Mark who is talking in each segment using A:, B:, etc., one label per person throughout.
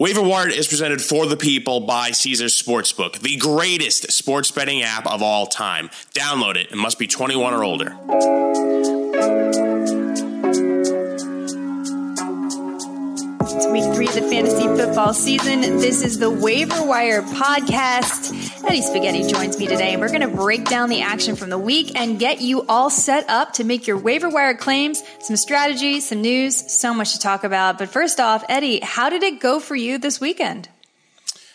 A: Waiver Wire is presented for the people by Caesars Sportsbook, the greatest sports betting app of all time. Download it. It must be 21 or older.
B: Week three of the fantasy football season. This is the Waiver Wire podcast. Eddie Spaghetti joins me today, and we're going to break down the action from the week and get you all set up to make your waiver wire claims, some strategy, some news, so much to talk about. But first off, Eddie, how did it go for you this weekend?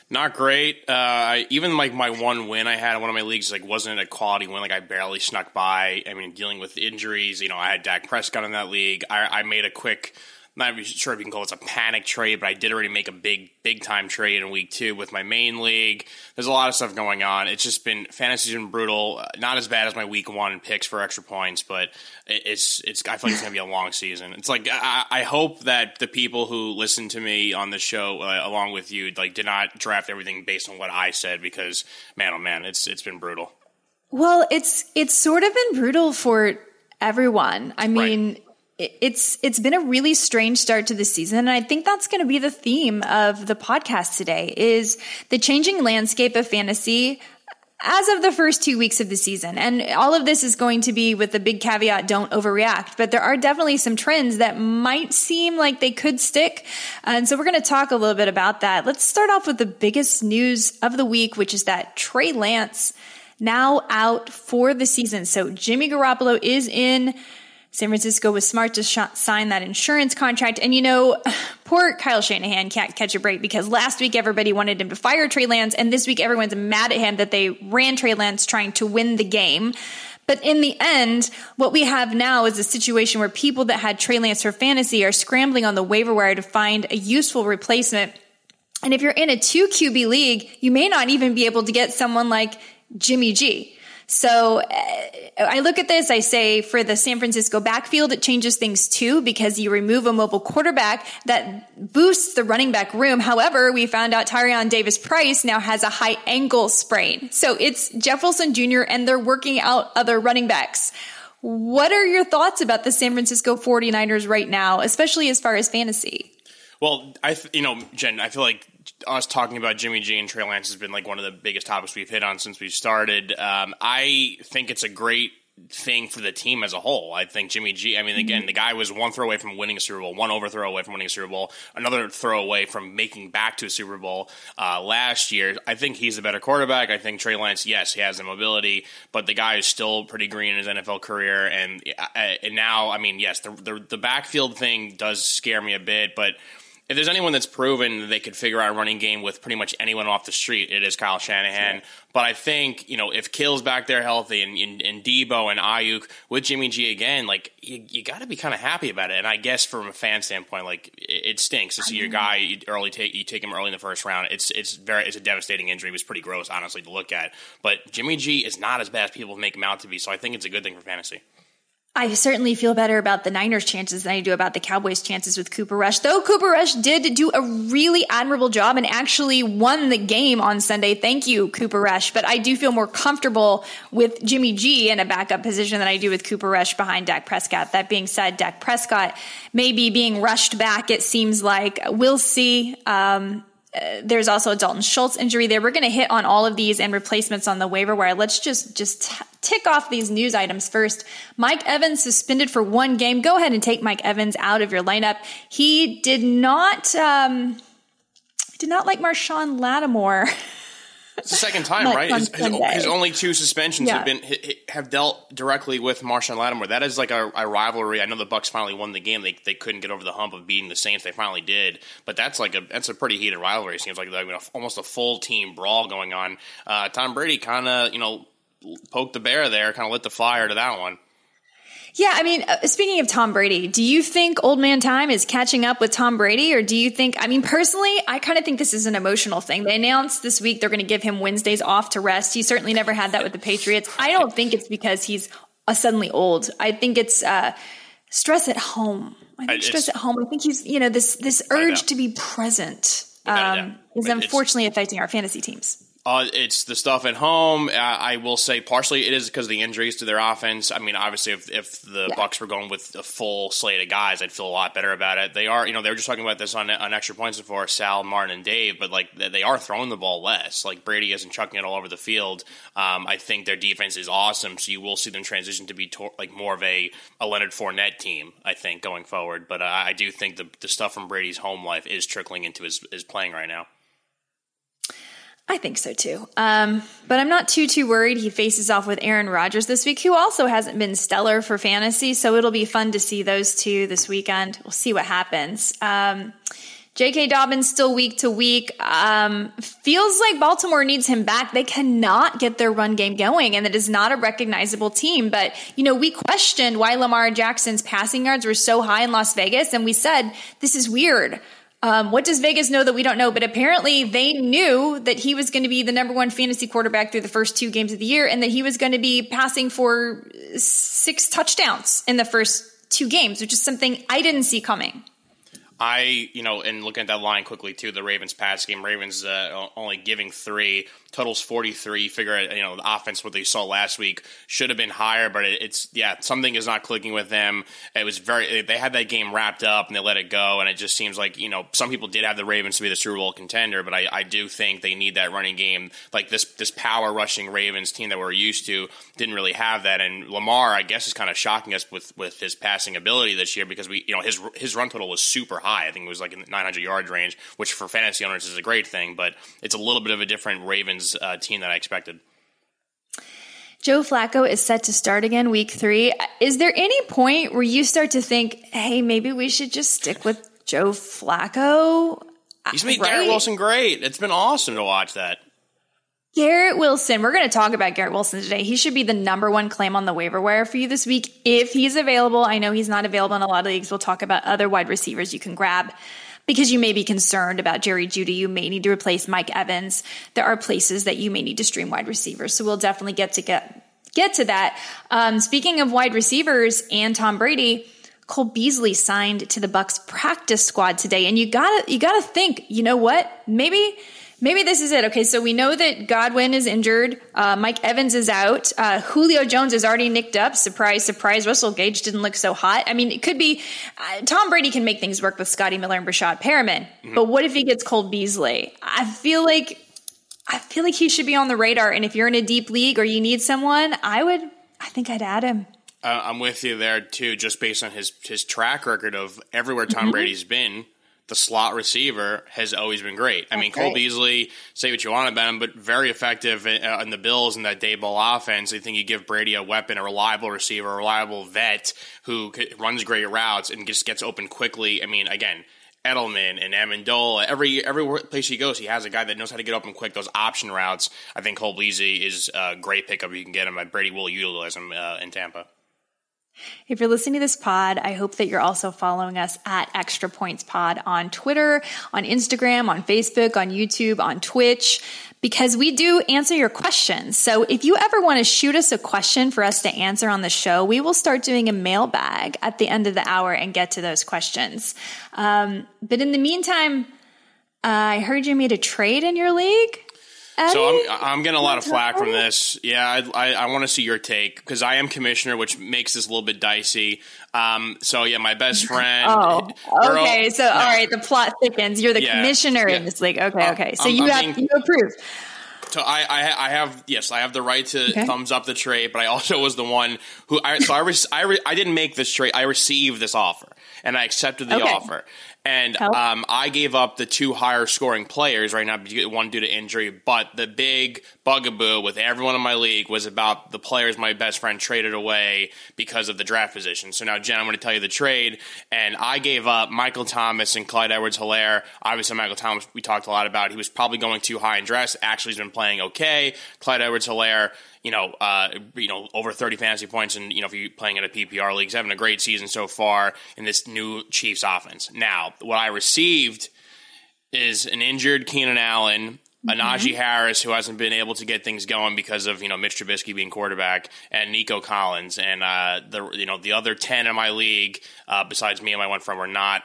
A: Not great. Uh, even like my one win I had in one of my leagues like wasn't a quality win. Like I barely snuck by. I mean, dealing with injuries. You know, I had Dak Prescott in that league. I, I made a quick not sure if you can call it a panic trade, but I did already make a big, big time trade in week two with my main league. There's a lot of stuff going on. It's just been fantasy's been brutal. Not as bad as my week one picks for extra points, but it's it's. I feel like it's gonna be a long season. It's like I, I hope that the people who listen to me on the show, uh, along with you, like did not draft everything based on what I said because man, oh man, it's it's been brutal.
B: Well, it's it's sort of been brutal for everyone. I mean. Right it's it's been a really strange start to the season and i think that's going to be the theme of the podcast today is the changing landscape of fantasy as of the first two weeks of the season. And all of this is going to be with the big caveat don't overreact. But there are definitely some trends that might seem like they could stick and so we're going to talk a little bit about that. Let's start off with the biggest news of the week which is that trey lance now out for the season. So jimmy garoppolo is in San Francisco was smart to sh- sign that insurance contract. And you know, poor Kyle Shanahan can't catch a break because last week everybody wanted him to fire Trey Lance, and this week everyone's mad at him that they ran Trey Lance trying to win the game. But in the end, what we have now is a situation where people that had Trey Lance for fantasy are scrambling on the waiver wire to find a useful replacement. And if you're in a two QB league, you may not even be able to get someone like Jimmy G. So uh, I look at this, I say for the San Francisco backfield, it changes things too because you remove a mobile quarterback that boosts the running back room. However, we found out Tyrion Davis Price now has a high ankle sprain. So it's Jeff Wilson Jr. and they're working out other running backs. What are your thoughts about the San Francisco 49ers right now, especially as far as fantasy?
A: Well, I, th- you know, Jen, I feel like us talking about Jimmy G and Trey Lance has been like one of the biggest topics we've hit on since we started. Um, I think it's a great thing for the team as a whole. I think Jimmy G. I mean, again, mm-hmm. the guy was one throw away from winning a Super Bowl, one overthrow away from winning a Super Bowl, another throw away from making back to a Super Bowl uh, last year. I think he's a better quarterback. I think Trey Lance, yes, he has the mobility, but the guy is still pretty green in his NFL career. And uh, and now, I mean, yes, the, the the backfield thing does scare me a bit, but if there's anyone that's proven they could figure out a running game with pretty much anyone off the street, it is Kyle Shanahan. But I think, you know, if Kill's back there healthy and, and, and Deebo and Aiyuk with Jimmy G again, like, you, you got to be kind of happy about it. And I guess from a fan standpoint, like, it, it stinks to see your guy you early take, you take him early in the first round. It's, it's very, it's a devastating injury. It was pretty gross, honestly, to look at. But Jimmy G is not as bad as people make him out to be. So I think it's a good thing for fantasy.
B: I certainly feel better about the Niners' chances than I do about the Cowboys' chances with Cooper Rush. Though Cooper Rush did do a really admirable job and actually won the game on Sunday. Thank you, Cooper Rush. But I do feel more comfortable with Jimmy G in a backup position than I do with Cooper Rush behind Dak Prescott. That being said, Dak Prescott may be being rushed back, it seems like. We'll see. Um, uh, there's also a Dalton Schultz injury there. We're going to hit on all of these and replacements on the waiver wire. Let's just just tick off these news items first. Mike Evans suspended for one game. Go ahead and take Mike Evans out of your lineup. He did not um, did not like Marshon Lattimore.
A: It's the second time, right? His, his, his, only two suspensions yeah. have been have dealt directly with Marshon Lattimore. That is like a, a, rivalry. I know the Bucs finally won the game. They they couldn't get over the hump of beating the Saints. They finally did, but that's like a that's a pretty heated rivalry. It seems like, like almost a full team brawl going on. Uh, Tom Brady kind of you know poked the bear there, kind of lit the fire to that one.
B: Yeah, I mean, uh, speaking of Tom Brady, do you think old man time is catching up with Tom Brady? Or do you think, I mean, personally, I kind of think this is an emotional thing. They announced this week they're going to give him Wednesdays off to rest. He certainly never had that with the Patriots. I don't think it's because he's uh, suddenly old. I think it's uh, stress at home. I think stress at home. I think he's, you know, this, this urge to be present um, is unfortunately affecting our fantasy teams.
A: Uh, it's the stuff at home. Uh, I will say partially it is because of the injuries to their offense. I mean, obviously, if, if the yeah. Bucs were going with a full slate of guys, I'd feel a lot better about it. They are, you know, they were just talking about this on, on extra points before Sal, Martin, and Dave, but like they are throwing the ball less. Like Brady isn't chucking it all over the field. Um, I think their defense is awesome, so you will see them transition to be like more of a, a Leonard Fournette team. I think going forward, but uh, I do think the the stuff from Brady's home life is trickling into his his playing right now.
B: I think so too. Um, but I'm not too, too worried. He faces off with Aaron Rodgers this week, who also hasn't been stellar for fantasy. So it'll be fun to see those two this weekend. We'll see what happens. Um, J.K. Dobbins still week to week. Um, feels like Baltimore needs him back. They cannot get their run game going, and it is not a recognizable team. But, you know, we questioned why Lamar Jackson's passing yards were so high in Las Vegas, and we said, this is weird. Um, what does Vegas know that we don't know? But apparently, they knew that he was going to be the number one fantasy quarterback through the first two games of the year, and that he was going to be passing for six touchdowns in the first two games, which is something I didn't see coming.
A: I, you know, and looking at that line quickly too, the Ravens pass game, Ravens uh, only giving three totals 43. Figure you know, the offense, what they saw last week, should have been higher, but it, it's, yeah, something is not clicking with them. It was very, they had that game wrapped up and they let it go. And it just seems like, you know, some people did have the Ravens to be the Super Bowl contender, but I, I do think they need that running game. Like this, this power rushing Ravens team that we're used to didn't really have that. And Lamar, I guess, is kind of shocking us with, with his passing ability this year because we, you know, his, his run total was super high. I think it was like in the 900 yard range, which for fantasy owners is a great thing, but it's a little bit of a different Ravens uh, team that I expected.
B: Joe Flacco is set to start again week three. Is there any point where you start to think, hey, maybe we should just stick with Joe Flacco?
A: He's made right? Garrett Wilson great. It's been awesome to watch that.
B: Garrett Wilson, we're going to talk about Garrett Wilson today. He should be the number one claim on the waiver wire for you this week if he's available. I know he's not available in a lot of leagues. We'll talk about other wide receivers you can grab because you may be concerned about Jerry Jeudy. You may need to replace Mike Evans. There are places that you may need to stream wide receivers. So we'll definitely get to get get to that. Um, speaking of wide receivers and Tom Brady, Cole Beasley signed to the Bucs practice squad today, and you gotta you gotta think. You know what? Maybe maybe this is it. Okay, so we know that Godwin is injured. Uh, Mike Evans is out. Uh, Julio Jones is already nicked up. Surprise, surprise. Russell Gage didn't look so hot. I mean, it could be uh, Tom Brady can make things work with Scotty Miller and Breshad Perriman. Mm-hmm. But what if he gets Cole Beasley? I feel like I feel like he should be on the radar. And if you're in a deep league or you need someone, I would. I think I'd add him.
A: Uh, I'm with you there too, just based on his his track record of everywhere Tom mm-hmm. Brady's been the slot receiver has always been great. I mean, Cole Beasley, say what you want about him, but very effective in, uh, in the Bills in that Daboll offense. I think you give Brady a weapon, a reliable receiver, a reliable vet who runs great routes and just gets open quickly. I mean, again, Edelman and Amendola. Every every place he goes, he has a guy that knows how to get open quick. Those option routes, I think Cole Beasley is a great pickup. You can get him. Brady will utilize him uh, in Tampa.
B: If you're listening to this pod, I hope that you're also following us at Extra Points Pod on Twitter, on Instagram, on Facebook, on YouTube, on Twitch, because we do answer your questions. So if you ever want to shoot us a question for us to answer on the show, we will start doing a mailbag at the end of the hour and get to those questions. Um, but in the meantime, uh, I heard you made a trade in your league.
A: Eddie? So I'm I'm getting a lot of flack from this. Yeah, I I, I want to see your take because I am commissioner, which makes this a little bit dicey. Um, so yeah, my best friend.
B: oh, okay. so no. all right, the plot thickens. You're the yeah, commissioner yeah. in this league. Okay, okay. So I'm, you I'm have being, you approve.
A: So I, I, I have yes I have the right to okay. thumbs up the trade, but I also was the one who I so I re, I, re, I didn't make this trade. I received this offer and I accepted the okay. offer. And um, I gave up the two higher scoring players right now, one due to injury. But the big bugaboo with everyone in my league was about the players my best friend traded away because of the draft position. So now, Jen, I'm going to tell you the trade. And I gave up Michael Thomas and Clyde Edwards Helaire. Obviously, Michael Thomas, we talked a lot about. He was probably going too high in dress. Actually, he's been playing okay. Clyde Edwards Helaire you know, uh, you know, over 30 fantasy points, and you know, if you're playing in a PPR league, he's having a great season so far in this new Chiefs offense. Now, what I received is an injured Keenan Allen a Najee Harris who hasn't been able to get things going because of you know Mitch Trubisky being quarterback and Nico Collins. And uh, the you know the other ten in my league uh, besides me and my one friend were not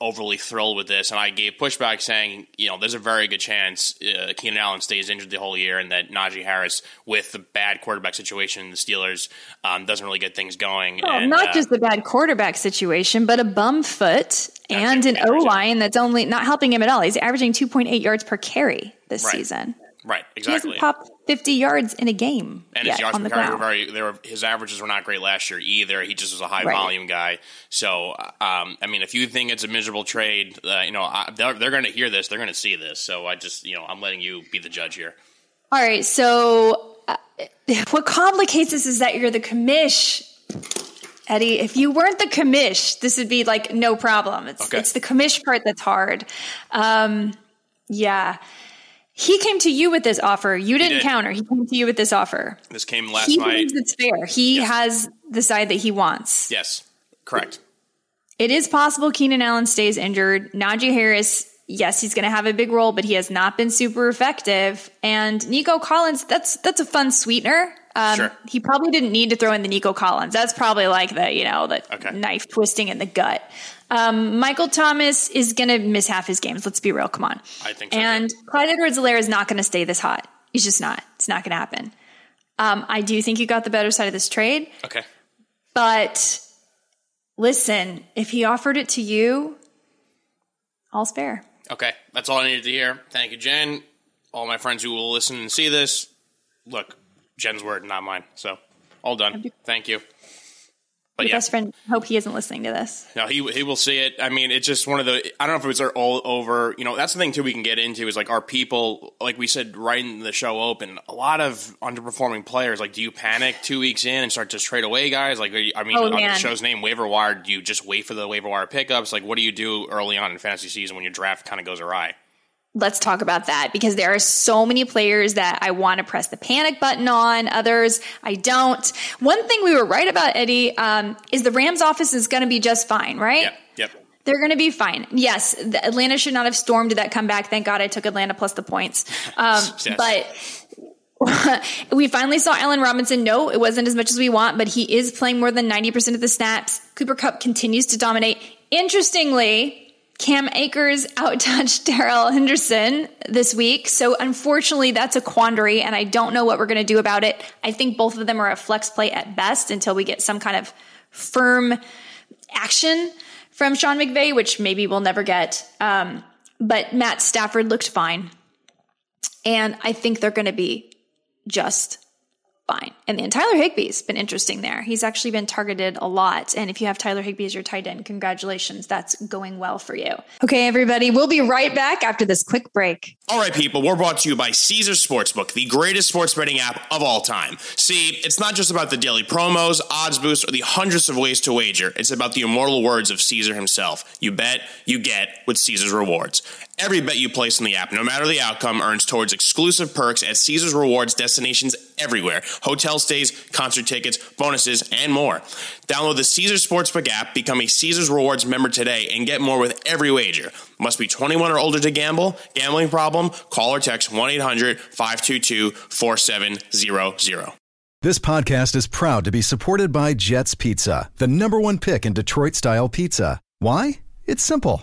A: overly thrilled with this. And I gave pushback saying you know there's a very good chance uh, Keenan Allen stays injured the whole year and that Najee Harris with the bad quarterback situation in the Steelers um, doesn't really get things going.
B: Well,
A: and,
B: not
A: uh,
B: just the bad quarterback situation, but a bum foot and an O line that's only not helping him at all. He's averaging 2.8 yards per carry this
A: Right.
B: season.
A: right exactly.
B: He hasn't popped 50 yards in a game
A: And his yards per carry were very. They were his averages were not great last year either. He just was a high
B: Right.
A: volume guy. So, um, I mean, if you think it's a miserable trade, uh, you know I, they're, they're going to hear this. They're going to see this. So, I just you know I'm letting you be the judge here.
B: All right, so uh, what complicates this is that you're the commish. Eddie, if you weren't the commish, this would be like no problem. It's
A: Okay.
B: it's the commish part that's hard. Um, yeah. He came to you with this offer. You didn't
A: did.
B: counter. He came to you with this offer.
A: This came last
B: He
A: night.
B: believes it's fair. He
A: Yes.
B: has the side that he wants.
A: Yes, correct.
B: It is possible Keenan Allen stays injured. Najee Harris, yes, he's going to have a big role, but he has not been super effective. And Nico Collins, that's that's a fun sweetener. Um,
A: Sure.
B: He probably didn't need to throw in the Nico Collins. That's probably like the you know the
A: Okay.
B: knife twisting in the gut. Um, Michael Thomas is going to miss half his games. Let's be real. Come on.
A: I think so,
B: And Clyde Edwards-Helaire is not going to stay this hot. He's just not. It's not going to happen. Um, I do think you got the better side of this trade.
A: Okay.
B: But listen, if he offered it to you, all's fair.
A: Okay. That's all I needed to hear. Thank you, Jen. All my friends who will listen and see this. Look, Jen's word, not mine. So, all done. Thank you. But
B: Your
A: yeah.
B: best friend, hope he isn't listening to this.
A: No, he he will see it. I mean, it's just one of the. I don't know if it was all over. You know, that's the thing too. We can get into is like our people. Like we said right in the show open, a lot of underperforming players. Like, do you panic two weeks in and start to trade away guys? Like, are you- I mean,
B: Oh,
A: on the show's name, waiver wire. Do you just wait for the waiver wire pickups? Like, what do you do early on in fantasy season when your draft kind of goes awry?
B: Let's talk about that because there are so many players that I want to press the panic button on. Others I don't. One thing we were right about, Eddie, um, is the Rams office is going to be just fine, right?
A: Yep. Yep.
B: They're going to be fine. Yes, the Atlanta should not have stormed that comeback. Thank God I took Atlanta plus the points. Um,
A: Yes.
B: But we finally saw Allen Robinson. No, it wasn't as much as we want, but he is playing more than 90% of the snaps. Cooper Kupp continues to dominate. Interestingly, Cam Akers outtouched Darrell Henderson this week. So unfortunately, that's a quandary, and I don't know what we're going to do about it. I think both of them are a flex play at best until we get some kind of firm action from Sean McVay, which maybe we'll never get. Um, but Matt Stafford looked fine. And I think they're going to be just fine. And then Tyler Higbee's been interesting there. He's actually been targeted a lot. And if you have Tyler Higbee as your tight end, congratulations. That's going well for you. Okay, everybody, we'll be right back after this quick break.
A: All right, people, we're brought to you by Caesar Sportsbook, the greatest sports betting app of all time. See, it's not just about the daily promos, odds boosts, or the hundreds of ways to wager. It's about the immortal words of Caesar himself. You bet, you get with Caesar's rewards. Every bet you place in the app, no matter the outcome, earns towards exclusive perks at Caesar's rewards destinations everywhere hotel stays, concert tickets, bonuses, and more. Download the Caesar Sportsbook app, become a Caesar's Rewards member today, and get more with every wager. Must be 21 or older to gamble. Gambling problem? Call or text 1 800 522 4700.
C: This podcast is proud to be supported by Jets Pizza, the number one pick in Detroit style pizza. Why? It's simple.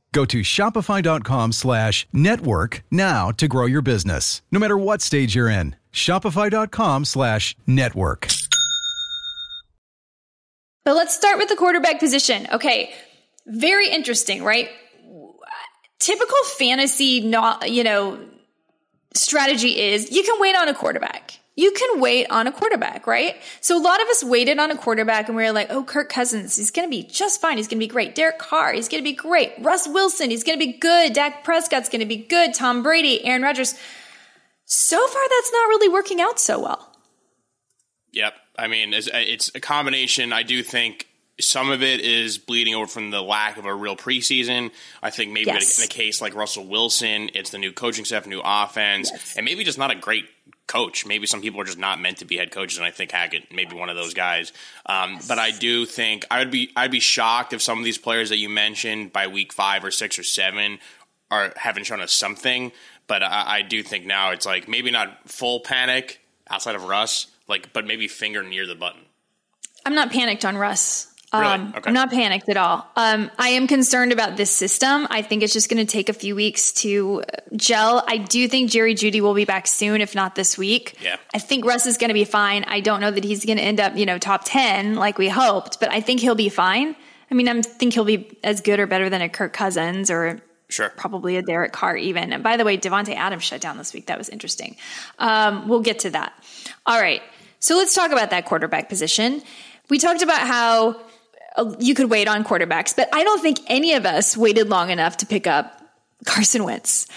C: Go to shopify.com slash network now to grow your business. No matter what stage you're in, shopify.com slash network.
B: But let's start with the quarterback position. Okay. Very interesting, right? Typical fantasy, not, you know, strategy is you can wait on a quarterback. You can wait on a quarterback, right? So a lot of us waited on a quarterback and we were like, oh, Kirk Cousins, he's going to be just fine. He's going to be great. Derek Carr, he's going to be great. Russ Wilson, he's going to be good. Dak Prescott's going to be good. Tom Brady, Aaron Rodgers. So far, that's not really working out so well.
A: Yep. I mean, it's, it's a combination. I do think some of it is bleeding over from the lack of a real preseason. I think maybe yes. in a case like Russell Wilson, it's the new coaching staff, new offense, yes. and maybe just not a great coach. Maybe some people are just not meant to be head coaches, and I think Hackett may be one of those guys. Um. But I do think I would be I'd be shocked if some of these players that you mentioned by week five or six or seven are haven't shown us something. But I, I do think now it's like maybe not full panic outside of Russ, like but maybe finger near the button.
B: I'm not panicked on Russ.
A: Really?
B: Um,
A: okay.
B: I'm not panicked at all. Um, I am concerned about this system. I think it's just going to take a few weeks to gel. I do think Jerry Jeudy will be back soon, if not this week.
A: Yeah.
B: I think Russ is going to be fine. I don't know that he's going to end up, you know, top 10 like we hoped, but I think he'll be fine. I mean, I think he'll be as good or better than a Kirk Cousins or
A: Sure.
B: Probably a Derek Carr, even. And by the way, Davante Adams shut down this week. That was interesting. Um, we'll get to that. All right. So let's talk about that quarterback position. We talked about how uh, you could wait on quarterbacks, but I don't think any of us waited long enough to pick up Carson Wentz.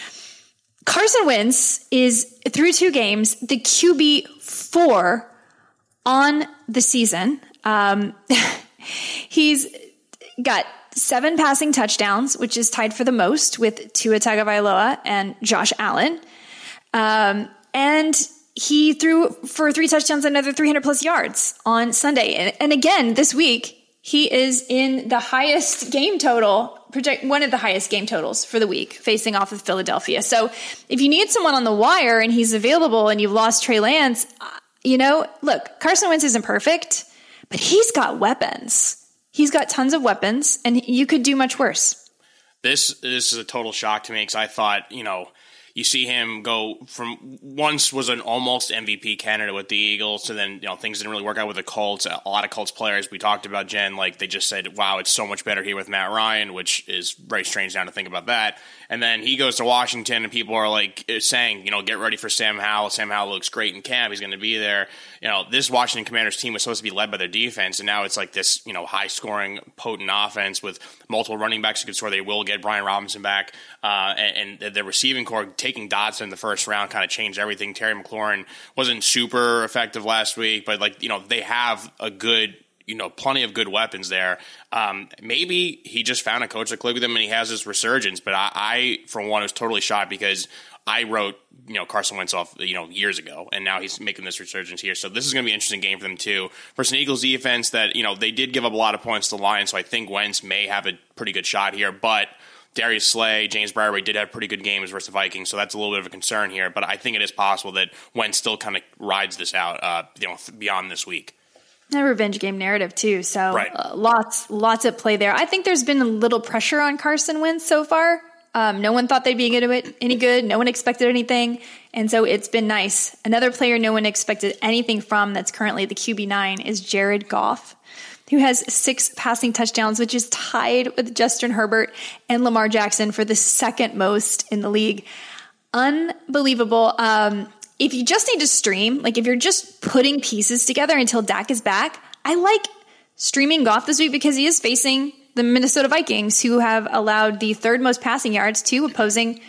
B: Carson Wentz is through two games, the QB four on the season. Um, he's got seven passing touchdowns, which is tied for the most with Tua Tagovailoa and Josh Allen. Um, and he threw for three touchdowns, another 300 plus yards on Sunday. And, and again, this week, he is in the highest game total, project one of the highest game totals for the week, facing off of Philadelphia. So if you need someone on the wire and he's available and you've lost Trey Lance, uh, you know, look, Carson Wentz isn't perfect, but he's got weapons. He's got tons of weapons, and you could do much worse.
A: This this is a total shock to me because I thought, you know, you see him go from once was an almost MVP candidate with the Eagles to then you know things didn't really work out with the Colts. A lot of Colts players we talked about Jen like they just said, "Wow, it's so much better here with Matt Ryan," which is very strange now to think about that. And then he goes to Washington, and people are like saying, you know, get ready for Sam Howell. Sam Howell looks great in camp. He's going to be there. You know, this Washington Commanders team was supposed to be led by their defense, and now it's like this, you know, high scoring, potent offense with multiple running backs who can score. They will get Brian Robinson back, uh, and, and, the receiving corps taking Dotson in the first round kind of changed everything. Terry McLaurin wasn't super effective last week, but like you know, they have a good you know, plenty of good weapons there. Um, maybe he just found a coach that clicked with him and he has his resurgence. But I, I, for one, was totally shocked because I wrote, you know, Carson Wentz off, you know, years ago, and now he's making this resurgence here. So this is going to be an interesting game for them too. Versus an Eagles defense that, you know, they did give up a lot of points to the Lions, so I think Wentz may have a pretty good shot here. But Darius Slay, James Bradberry did have pretty good games versus the Vikings, so that's a little bit of a concern here. But I think it is possible that Wentz still kind of rides this out, uh, you know, beyond this week
B: a revenge game narrative too. So
A: right.
B: uh, lots, lots at play there. I think there's been a little pressure on Carson Wentz so far. Um, no one thought they'd be good, any good. No one expected anything, and so it's been nice. Another player no one expected anything from that's currently the QB nine is Jared Goff, who has six passing touchdowns, which is tied with Justin Herbert and Lamar Jackson for the second most in the league. Unbelievable. Um, if you just need to stream, like if you're just putting pieces together until Dak is back, I like streaming Goff this week because he is facing the Minnesota Vikings, who have allowed the third most passing yards to opposing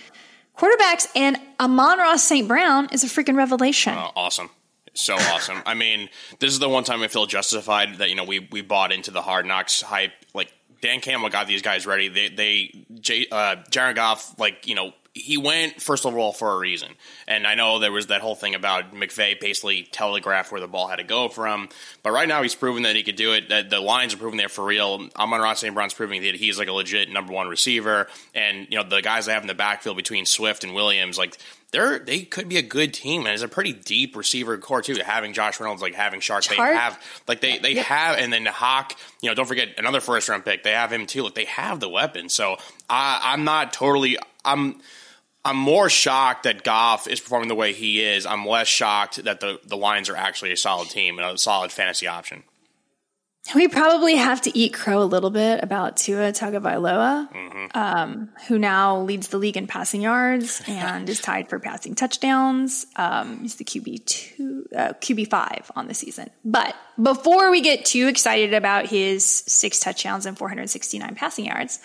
B: quarterbacks. And Amon-Ra St. Brown is a freaking revelation.
A: Oh, awesome. So awesome. I mean, this is the one time I feel justified that, you know, we, we bought into the hard knocks hype. Like, Dan Campbell got these guys ready. They, they, J, uh, Jared Goff, like, you know, he went first overall for a reason. And I know there was that whole thing about McVay basically telegraphed where the ball had to go from. But right now he's proven that he could do it. That the lines are proving there for real. Amon-Ra St. Brown's proving that he's like a legit number one receiver. And, you know, the guys they have in the backfield between Swift and Williams, like they're they could be a good team and it's a pretty deep receiver corps too. Having Josh Reynolds, like having Chark, they have like they they yep. have, and then Hawk. You know, don't forget another first round pick. They have him too. Like they have the weapons. So I, I'm not totally. I'm. I'm more shocked that Goff is performing the way he is. I'm less shocked that the the Lions are actually a solid team and a solid fantasy option.
B: We probably have to eat crow a little bit about Tua Tagovailoa, mm-hmm. um, who now leads the league in passing yards and is tied for passing touchdowns. Um, he's the QB two, uh, QB five on the season. But before we get too excited about his six touchdowns and 469 passing yards,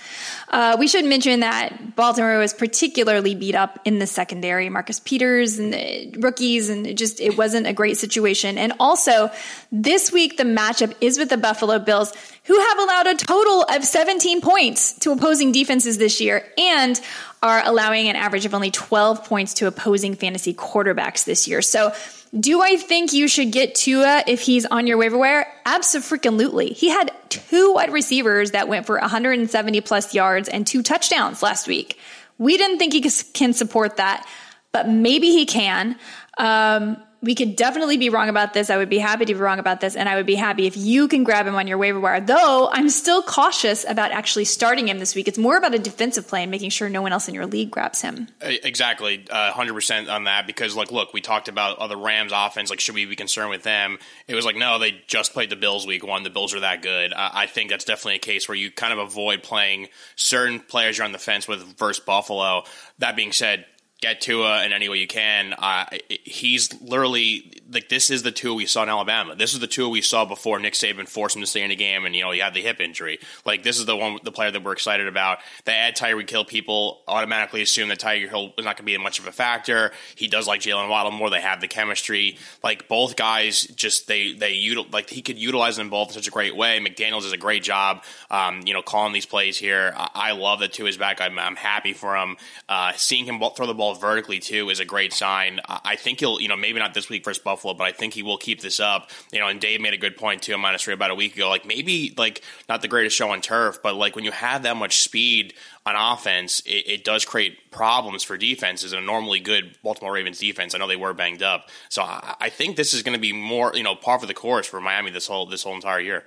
B: uh, we should mention that Baltimore was particularly beat up in the secondary. Marcus Peters and the rookies, and it just it wasn't a great situation. And also, this week the matchup is with the Buffalo Bills, who have allowed a total of 17 points to opposing defenses this year and are allowing an average of only 12 points to opposing fantasy quarterbacks this year. So, do I think you should get Tua if he's on your waiver wire? Absolutely. He had two wide receivers that went for 170 plus yards and two touchdowns last week. We didn't think he can support that, but maybe he can. Um, we could definitely be wrong about this. I would be happy to be wrong about this. And I would be happy if you can grab him on your waiver wire. Though I'm still cautious about actually starting him this week. It's more about a defensive play and making sure no one else in your league grabs him.
A: Exactly. Uh, 100% on that. Because, like, look, we talked about other Rams offense. Like, should we be concerned with them? It was like, no, they just played the Bills week one. The Bills are that good. Uh, I think that's definitely a case where you kind of avoid playing certain players you're on the fence with versus Buffalo. That being said, get Tua in any way you can. Uh, he's literally like this is the Tua we saw in Alabama. This is the Tua we saw before Nick Saban forced him to stay in the game, and you know he had the hip injury. Like this is the one, the player that we're excited about. They add Tyreek Hill. People automatically assume that Tyreek Hill is not going to be much of a factor. He does like Jaylen Waddle more. They have the chemistry. Like both guys, just they they util- like he could utilize them both in such a great way. McDaniel's does a great job, um, you know, calling these plays here. I, I love that Tua is back. I'm, I'm happy for him. Uh, seeing him throw the ball vertically too is a great sign. I think he'll, you know, maybe not this week versus Buffalo, but I think he will keep this up. You know, and Dave made a good point too, minus three about a week ago. Like maybe like not the greatest show on turf, but like when you have that much speed on offense, it, it does create problems for defenses and a normally good Baltimore Ravens defense. I know they were banged up, so I, I think this is going to be more, you know, par for the course for Miami this whole this whole entire year.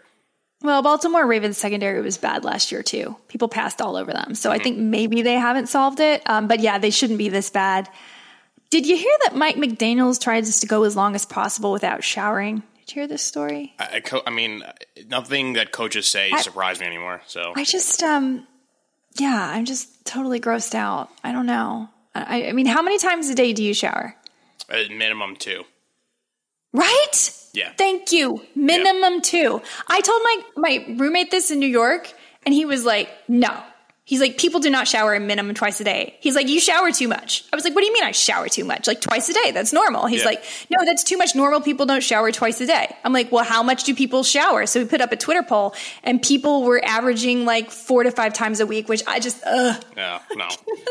B: Well, Baltimore Ravens secondary was bad last year too. People passed all over them, so mm-hmm. I think maybe they haven't solved it. Um, but yeah, they shouldn't be this bad. Did you hear that Mike McDaniel's tried to go as long as possible without showering? Did you hear this story?
A: I, I mean, nothing that coaches say I, surprised me anymore. So
B: I just, um, yeah, I'm just totally grossed out. I don't know. I, I mean, how many times a day do you shower?
A: At minimum two.
B: Right?
A: Yeah.
B: Thank you. Minimum yeah. two. I told my my roommate this in New York, and he was like, "No, He's like, people do not shower a minimum twice a day. He's like, you shower too much. I was like, what do you mean I shower too much? Like twice a day. That's normal. He's yeah. like, no, that's too much. Normal people don't shower twice a day. I'm like, well, how much do people shower? So we put up a Twitter poll and people were averaging like four to five times a week, which I just, ugh.
A: Yeah, no,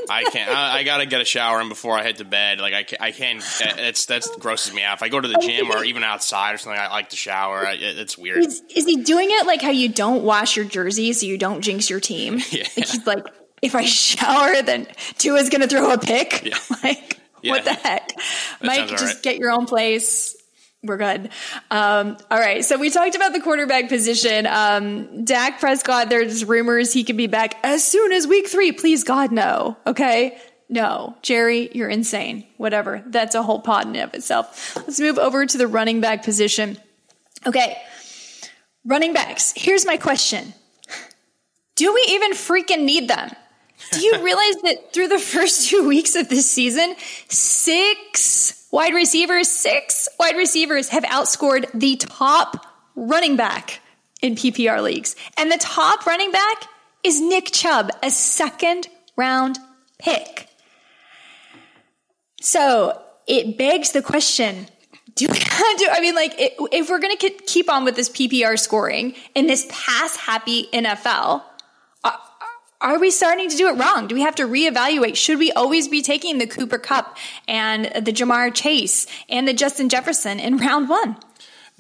A: I can't. I, I got to get a shower in before I head to bed. Like I, can't, I can't, it's, that's grosses me out. If I go to the gym or even outside or something, I like to shower. It's weird.
B: Is, is he doing it like how you don't wash your jersey so you don't jinx your team? Yeah. Like like, if I shower, then Tua's going to throw a pick. Yeah. like, yeah. what the heck? That Mike, just right. get your own place. We're good. Um, all right. So we talked about the quarterback position. Um, Dak Prescott, there's rumors he could be back as soon as week three. Please, God, no. Okay. No, Jerry, you're insane. Whatever. That's a whole pod in of itself. Let's move over to the running back position. Okay. Running backs. Here's my question. Do we even freaking need them? Do you realize that through the first two weeks of this season, six wide receivers, six wide receivers have outscored the top running back in PPR leagues. And the top running back is Nick Chubb, a second round pick. So it begs the question do we do I mean like if we're going to keep on with this PPR scoring in this pass happy NFL are we starting to do it wrong? Do we have to reevaluate? Should we always be taking the Cooper Kupp and the Ja'Marr Chase and the Justin Jefferson in round one?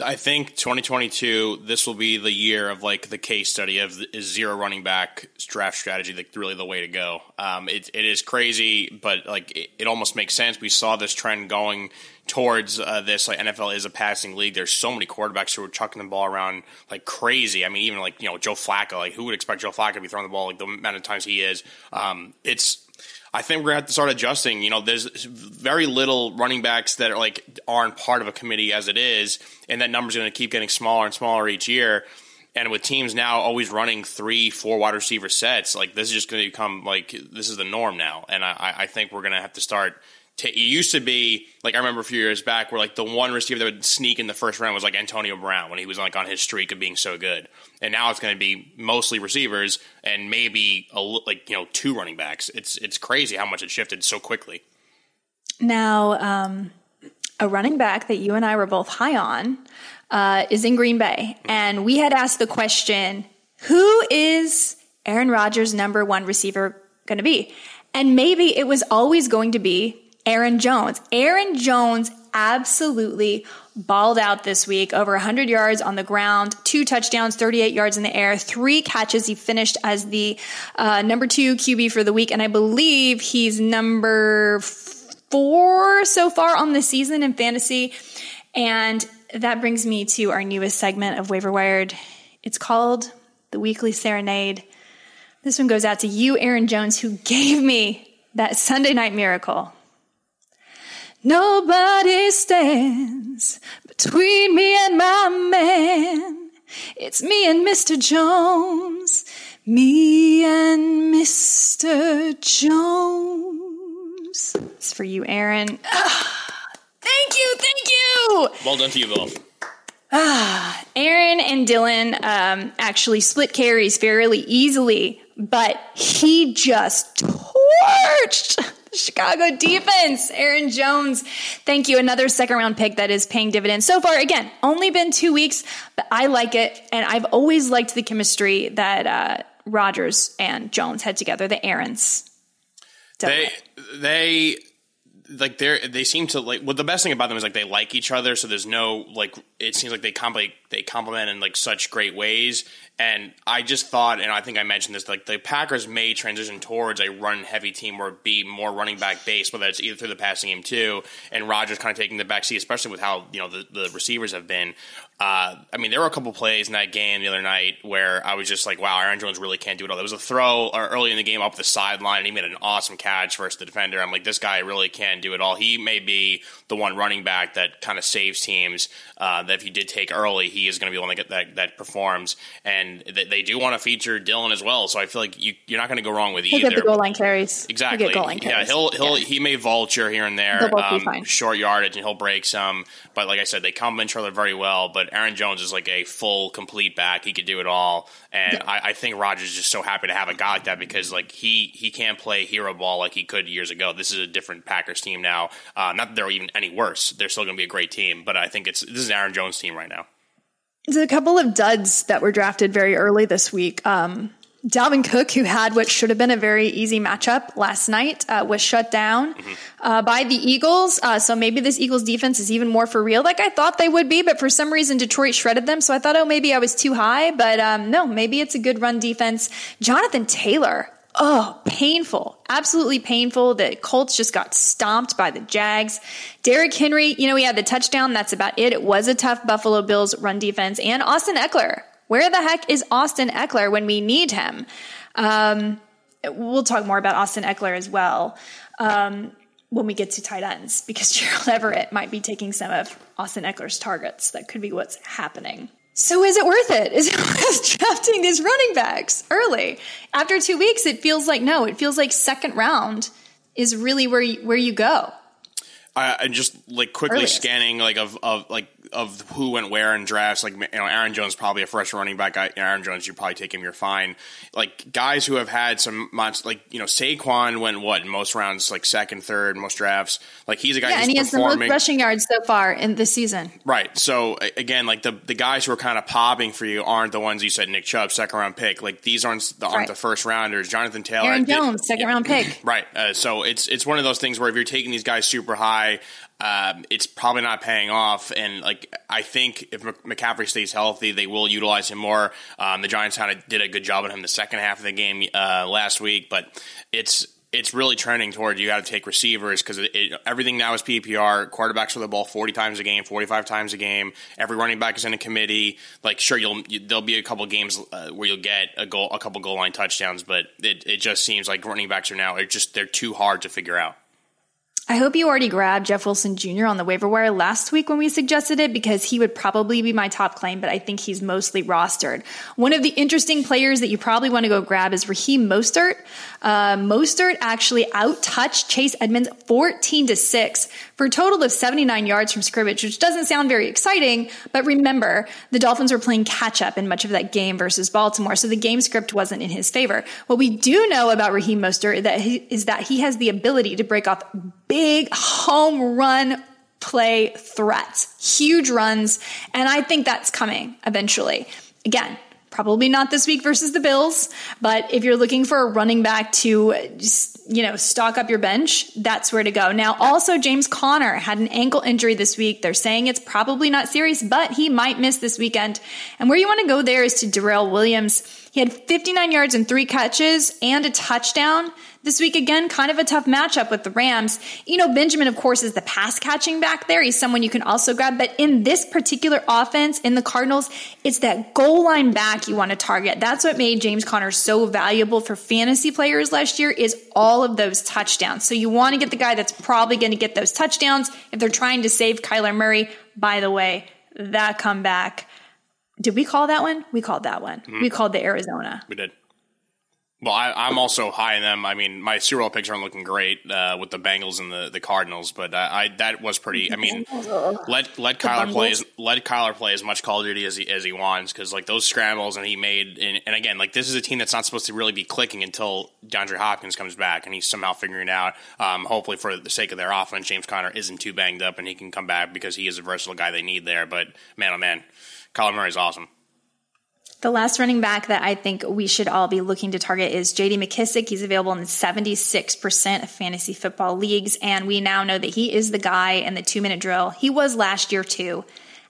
A: I think 2022, this will be the year of like the case study of is zero running back draft strategy like really the way to go. Um, it, it is crazy, but like it, it, almost makes sense. We saw this trend going towards uh, this. Like NFL is a passing league. There's so many quarterbacks who are chucking the ball around like crazy. I mean, even like you know Joe Flacco. Like who would expect Joe Flacco to be throwing the ball like the amount of times he is? Um, it's I think we're gonna have to start adjusting. You know, there's very little running backs that are like aren't part of a committee as it is, and that number's gonna keep getting smaller and smaller each year. And with teams now always running three, four wide receiver sets, like this is just to become like this is the norm now. And I, I think we're to have to start t- it used to be like I remember a few years back where like the one receiver that would sneak in the first round was like Antonio Brown when he was like on his streak of being so good, and now it's going to be mostly receivers and maybe a, like you know two running backs. It's it's crazy how much it shifted so quickly.
B: Now, um, a running back that you and I were both high on uh, is in Green Bay, and we had asked the question, "Who is Aaron Rodgers' number one receiver going to be?" And maybe it was always going to be Aaron Jones. Aaron Jones absolutely balled out this week, over 100 yards on the ground, two touchdowns, 38 yards in the air, three catches. He finished as the uh, number two QB for the week, and I believe he's number four so far on the season in fantasy. And that brings me to our newest segment of Waiver Wired. It's called the Weekly Serenade. This one goes out to you, Aaron Jones, who gave me that Sunday night miracle. Nobody stands between me and my man. It's me and Mr. Jones. Me and Mr. Jones. It's for you, Aaron. Ah, thank you, thank you.
A: Well done to you both.
B: Ah, Aaron and Dillon um, actually split carries fairly easily, but he just torched Chicago defense, Aaron Jones. Thank you. Another second round pick that is paying dividends so far. Again, only been two weeks, but I like it. And I've always liked the chemistry that uh, Rodgers and Jones had together, the Aarons.
A: They, they, like they they seem to like well the best thing about them is like they like each other so there's no like it seems like they complement they complement in like such great ways and I just thought, and I think I mentioned this, like the Packers may transition towards a run heavy team or be more running back based, whether it's either through the passing game too, and Rodgers kind of taking the back seat, especially with how you know the, the receivers have been. Uh, I mean, there were a couple plays in that game the other night where I was just like, wow, Aaron Jones really can't do it all. There was a throw uh, early in the game up the sideline, and he made an awesome catch versus the defender. I'm like, this guy really can do it all. He may be the one running back that kind of saves teams. Uh, that if you did take early, he is going to be the one that, that, that performs. And they, they do want to feature Dillon as well, so I feel like you, you're not going to go wrong with
B: he'll
A: either.
B: Get the goal line carries.
A: Exactly.
B: He'll get goal line carries.
A: Yeah, he'll he'll yeah. he may vulture here and there, um, short yardage, and he'll break some. But like I said, they complement each other very well. But Aaron Jones is like a full, complete back. He could do it all, and yeah. I, I, think Rodgers is just so happy to have a guy like that because like he he can't play hero ball like he could years ago. This is a different Packers team now. Uh, not that they're even any worse. They're still going to be a great team, but I think it's this is Aaron Jones' team right now.
B: There's a couple of duds that were drafted very early this week. Um, Dalvin Cook, who had what should have been a very easy matchup last night, uh, was shut down mm-hmm. uh, by the Eagles. Uh, so maybe this Eagles defense is even more for real, like I thought they would be. But for some reason, Detroit shredded them. So I thought, oh, maybe I was too high. But um, no, maybe it's a good run defense. Jonathan Taylor, oh, painful, absolutely painful. The Colts just got stomped by the Jags. Derrick Henry, you know, he had the touchdown. That's about it. It was a tough Buffalo Bills run defense. And Austin Ekeler, where the heck is Austin Ekeler when we need him? Um, we'll talk more about Austin Ekeler as well um, when we get to tight ends because Gerald Everett might be taking some of Austin Ekeler's targets. That could be what's happening. So is it worth it? Is it worth drafting these running backs early? After two weeks, it feels like no. It feels like second round is really where you, where you go.
A: I, am just like quickly Earliest. scanning like of, of like of who went where in drafts. Like you know, Aaron Jones probably a fresh running back. Aaron Jones, you probably take him, you're fine. Like guys who have had some months, like you know, Saquon went what most rounds, like second, third, most drafts. Like he's a guy.
B: Yeah, and he has the most rushing yards so far in this season.
A: Right. So again, like the the guys who are kind of popping for you aren't the ones you said Nick Chubb, second round pick. Like these aren't the, aren't right. the first rounders. Jonathan Taylor,
B: Aaron Jones, second yeah, round pick.
A: Right. Uh, so it's it's one of those things where if you're taking these guys super high, um, it's probably not paying off. And like I think if McCaffrey stays healthy, they will utilize him more. Um, the Giants kind of did a good job on him the second half of the game uh, last week, but it's it's really trending toward you got to take receivers because everything now is PPR. Quarterbacks for the ball forty times a game, forty five times a game. Every running back is in a committee. Like sure, you'll you, there'll be a couple games uh, where you'll get a goal, a couple goal line touchdowns, but it, it just seems like running backs are now just they're too hard to figure out.
B: I hope you already grabbed Jeff Wilson Jr. on the waiver wire last week when we suggested it because he would probably be my top claim, but I think he's mostly rostered. One of the interesting players that you probably want to go grab is Raheem Mostert. Uh, Mostert actually outtouched Chase Edmonds 14 to 6 for a total of 79 yards from scrimmage, which doesn't sound very exciting, but remember, the Dolphins were playing catch up in much of that game versus Baltimore, so the game script wasn't in his favor. What we do know about Raheem Mostert that he, is that he has the ability to break off big home run play threats, huge runs, and I think that's coming eventually. Again, probably not this week versus the Bills, but if you're looking for a running back to you know, stock up your bench, that's where to go. Now, also James Conner had an ankle injury this week. They're saying it's probably not serious, but he might miss this weekend. And where you want to go there is to Darrel Williams. He had 59 yards and three catches and a touchdown. This week, again, kind of a tough matchup with the Rams. You know, Benjamin, of course, is the pass catching back there. He's someone you can also grab. But in this particular offense, in the Cardinals, it's that goal line back you want to target. That's what made James Conner so valuable for fantasy players last year is all of those touchdowns. So you want to get the guy that's probably going to get those touchdowns if they're trying to save Kyler Murray. By the way, that comeback. Did we call that one? We called that one. Mm-hmm. We called the Arizona.
A: We did. Well, I, am also high in them. I mean, my Super Bowl picks aren't looking great uh, with the Bengals and the, the Cardinals, but uh, I that was pretty. I mean, let let Kyler play as, let Kyler play as much Call of Duty as he as he wants because like those scrambles and he made and, and, again like this is a team that's not supposed to really be clicking until DeAndre Hopkins comes back and he's somehow figuring it out. Um, hopefully, for the sake of their offense, James Conner isn't too banged up and he can come back because he is a versatile guy they need there. But man, oh man, Kyler Murray is awesome.
B: The last running back that I think we should all be looking to target is JD McKissic. He's available in 76% of fantasy football leagues. And we now know that he is the guy in the two minute drill. He was last year too.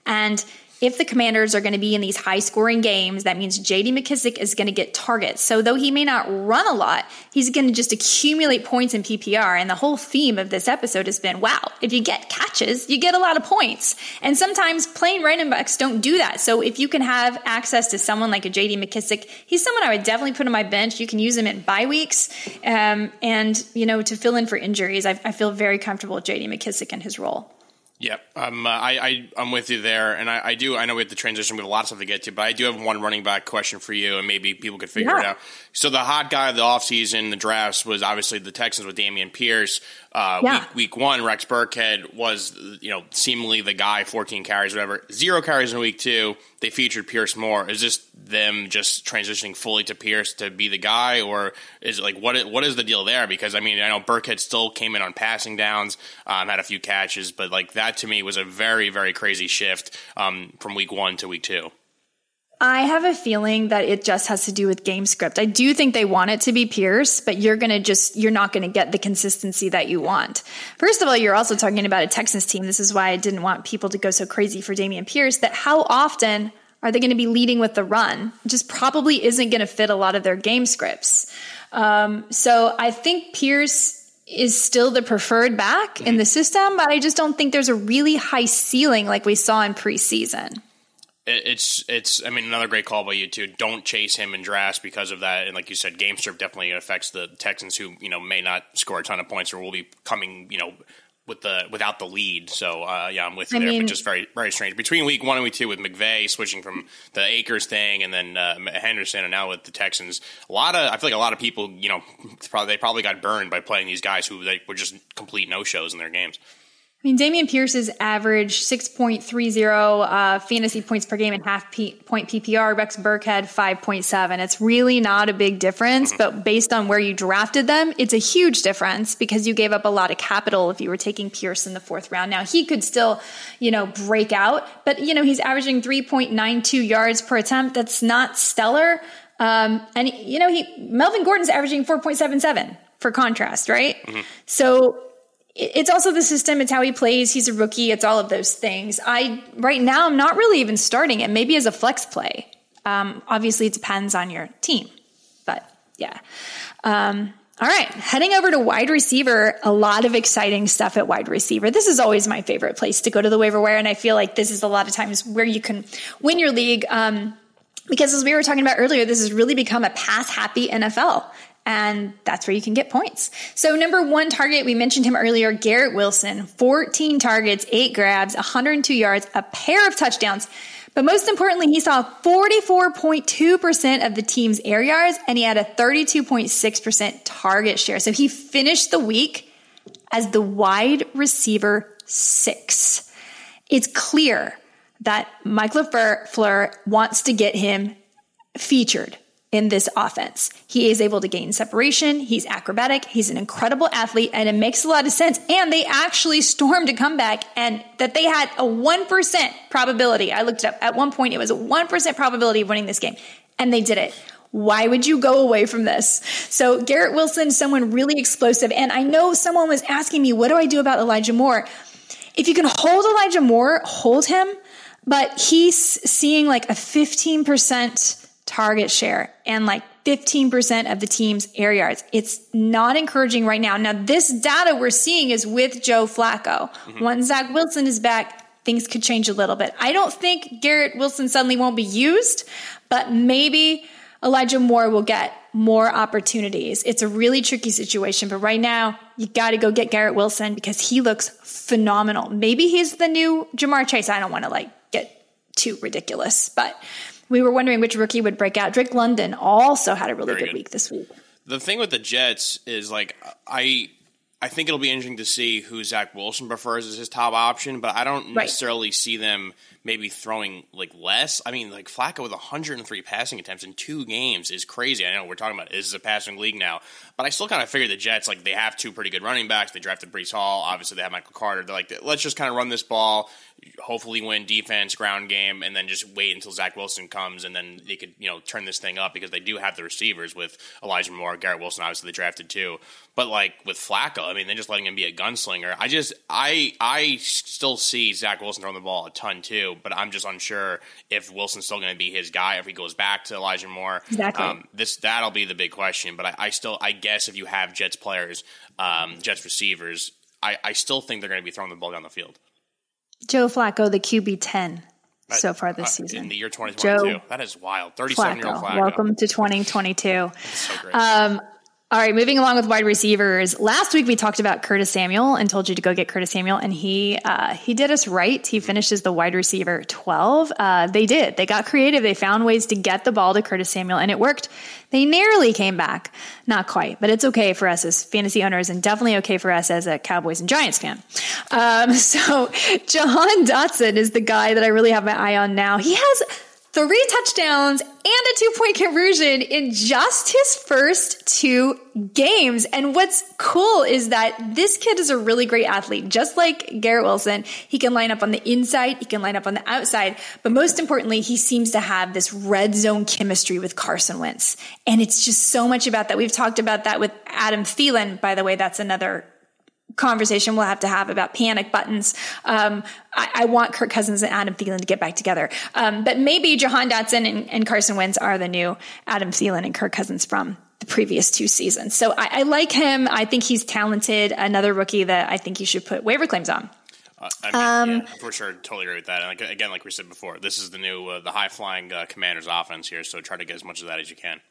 B: And if the commanders are going to be in these high scoring games, that means JD McKissic is going to get targets. So though he may not run a lot, he's going to just accumulate points in PPR. And the whole theme of this episode has been, wow, if you get catches, you get a lot of points. And sometimes plain running backs don't do that. So if you can have access to someone like a JD McKissic, he's someone I would definitely put on my bench. You can use him in bye weeks. Um, and, you know, to fill in for injuries, I, I feel very comfortable with JD McKissic and his role.
A: Yep, um, uh, I, I am with you there, and I, I, do. I know we have the transition. We have a lot of stuff to get to, but I do have one running back question for you, and maybe people could figure yeah. it out. So the hot guy of the offseason, the drafts, was obviously the Texans with Dameon Pierce. Uh, yeah. week, week one, Rex Burkhead was, you know, seemingly the guy, 14 carries, whatever. Zero carries in week two. They featured Pierce more. Is this them just transitioning fully to Pierce to be the guy, or is it like what? Is, what is the deal there? Because I mean, I know Burkhead still came in on passing downs, um, had a few catches, but like that to me was a very, very crazy shift um, from week one to week two.
B: I have a feeling that it just has to do with game script. I do think they want it to be Pierce, but you're going to just, you're not going to get the consistency that you want. First of all, you're also talking about a Texans team. This is why I didn't want people to go so crazy for Dameon Pierce that how often are they going to be leading with the run? Just probably isn't going to fit a lot of their game scripts. Um, so I think Pierce is still the preferred back in the mm-hmm. system, but I just don't think there's a really high ceiling like we saw in preseason.
A: It's it's I mean another great call by you too. Don't chase him in drafts because of that, and like you said, game script definitely affects the Texans who you know may not score a ton of points or will be coming you know with the without the lead. So uh, yeah, I'm with you I there, mean, but just very very strange between week one and week two with McVay switching from the Akers thing and then uh, Henderson and now with the Texans. A lot of I feel like a lot of people you know probably they probably got burned by playing these guys who they were just complete no shows in their games.
B: I mean, Dameon Pierce's average 6.30 uh, fantasy points per game and half P- point PPR. Rex Burkhead 5.7. It's really not a big difference, but based on where you drafted them, it's a huge difference because you gave up a lot of capital if you were taking Pierce in the fourth round. Now, he could still, you know, break out, but, you know, he's averaging 3.92 yards per attempt. That's not stellar. Um, and, you know, he Melvin Gordon's averaging 4.77 for contrast, right? Mm-hmm. So, it's also the system it's how he plays he's a rookie it's all of those things. I right now i'm not really even starting it maybe as a flex play. Um, obviously it depends on your team but yeah. Um, all right heading over to wide receiver a lot of exciting stuff at wide receiver. This is always my favorite place to go to the waiver wire and i feel like this is a lot of times where you can win your league um, because as we were talking about earlier, this has really become a pass happy NFL. And that's where you can get points. So, number one target, we mentioned him earlier, Garrett Wilson, 14 targets, eight grabs, 102 yards, a pair of touchdowns. But most importantly, he saw 44.2% of the team's air yards and he had a 32.6% target share. So he finished the week as the wide receiver six. It's clear that Mike LaFleur wants to get him featured in this offense. He is able to gain separation. He's acrobatic. He's an incredible athlete and it makes a lot of sense. And they actually stormed a comeback and that they had a 1% probability. I looked it up at one point. It was a 1% probability of winning this game and they did it. Why would you go away from this? So Garrett Wilson, someone really explosive. And I know someone was asking me, what do I do about Elijah Moore? If you can hold Elijah Moore, hold him. But he's seeing like a 15% target share and like 15% of the team's air yards. It's not encouraging right now. Now, this data we're seeing is with Joe Flacco. Mm-hmm. Once Zach Wilson is back, things could change a little bit. I don't think Garrett Wilson suddenly won't be used, but maybe Elijah Moore will get more opportunities. It's a really tricky situation, but right now you got to go get Garrett Wilson because he looks phenomenal. Maybe he's the new Ja'Marr Chase. I don't want to like get too ridiculous, but we were wondering which rookie would break out. Drake London also had a really good, good week this week.
A: The thing with the Jets is like I I think it'll be interesting to see who Zach Wilson prefers as his top option, but I don't right. necessarily see them maybe throwing like less. I mean, like Flacco with 103 passing attempts in two games is crazy. I know we're talking about this is a passing league now, but I still kind of figure the Jets like they have two pretty good running backs. They drafted Breece Hall, obviously they have Michael Carter. They're like, let's just kind of run this ball, hopefully win defense, ground game, and then just wait until Zach Wilson comes, and then they could you know turn this thing up because they do have the receivers with Elijah Moore, Garrett Wilson, obviously they drafted too. But like with Flacco, I mean, they're just letting him be a gunslinger. I just I I still see Zach Wilson throwing the ball a ton too, but I'm just unsure if Wilson's still going to be his guy if he goes back to Elijah Moore.
B: Exactly. Um,
A: this that'll be the big question. But I, I, still I guess if you have Jets players, um, Jets receivers, I, I still think they're going to be throwing the ball down the field.
B: Joe Flacco, the QB ten so far this uh, season.
A: In the year 2022. Joe that is wild. 37 year old Flacco.
B: Welcome to 2022. so um, all right, moving along with wide receivers. Last week we talked about Curtis Samuel and told you to go get Curtis Samuel, and he uh, he did us right. He finishes the wide receiver twelve. Uh, they did. They got creative. They found ways to get the ball to Curtis Samuel, and it worked. They nearly came back, not quite, but it's okay for us as fantasy owners, and definitely okay for us as a Cowboys and Giants fan. Um, so Jahan Dotson is the guy that I really have my eye on now. He has three touchdowns and a two point conversion in just his first two games. And what's cool is that this kid is a really great athlete, just like Garrett Wilson. He can line up on the inside, he can line up on the outside, but most importantly, he seems to have this red zone chemistry with Carson Wentz. And it's just so much about that. We've talked about that with Adam Thielen, by the way. That's another conversation we'll have to have about panic buttons. Um, I, I, want Kirk Cousins and Adam Thielen to get back together. Um, but maybe Jahan Dotson and, and, Carson Wentz are the new Adam Thielen and Kirk Cousins from the previous two seasons. So I, I like him. I think he's talented. Another rookie that I think you should put waiver claims on.
A: Uh, I mean, um, yeah, for sure, totally agree with that. And like, again, like we said before, this is the new, uh, the high flying uh, Commanders offense here. So try to get as much of that as you can.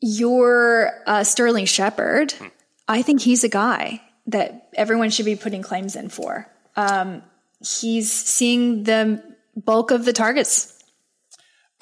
B: Your uh, Sterling Shepard, hmm. I think he's a guy that everyone should be putting claims in for. Um, he's seeing the bulk of the targets.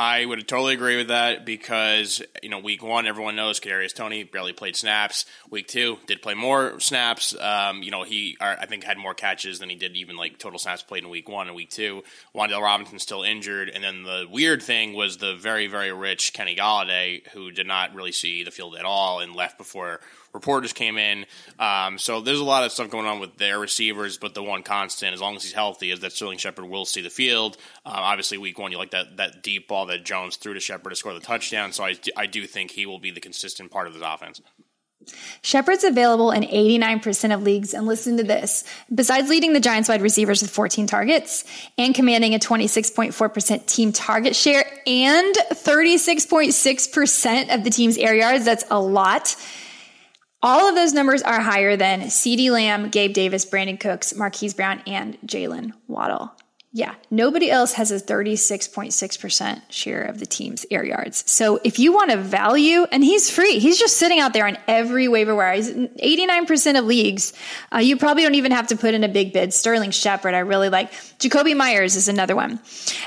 A: I would totally agree with that because you know week one everyone knows Kadarius Toney barely played snaps. Week two did play more snaps. Um, you know he I think had more catches than he did even like total snaps played in week one and week two. Wan'Dale Robinson still injured, and then the weird thing was the very very rich Kenny Golladay who did not really see the field at all and left before reporters came in. Um, so there's a lot of stuff going on with their receivers, but the one constant, as long as he's healthy, is that Sterling Shepard will see the field. Uh, obviously, week one, you like that, that deep ball that Jones threw to Shepard to score the touchdown. So I, I do think he will be the consistent part of this offense.
B: Shepard's available in 89% of leagues. And listen to this. Besides leading the Giants wide receivers with 14 targets and commanding a 26.4% team target share and 36.6% of the team's air yards, that's a lot. All of those numbers are higher than CeeDee Lamb, Gabe Davis, Brandin Cooks, Marquise Brown, and Jaylen Waddle. Yeah, nobody else has a 36.6% share of the team's air yards. So if you want a value, and he's free, he's just sitting out there on every waiver wire. He's 89% of leagues. Uh, you probably don't even have to put in a big bid. Sterling Shepard, I really like. Jakobi Meyers is another one.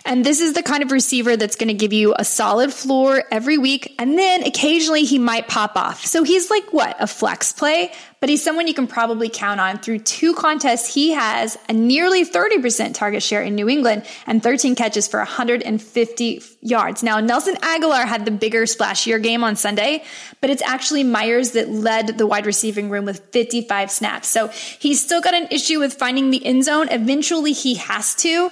B: And this is the kind of receiver that's going to give you a solid floor every week. And then occasionally he might pop off. So he's like what? A flex play, but he's someone you can probably count on. Through two contests, he has a nearly 30% target share in New England and 13 catches for 150 yards. Now, Nelson Agholor had the bigger, splashier game on Sunday, but it's actually Meyers that led the wide receiving room with 55 snaps. So he's still got an issue with finding the end zone. Eventually, he has to.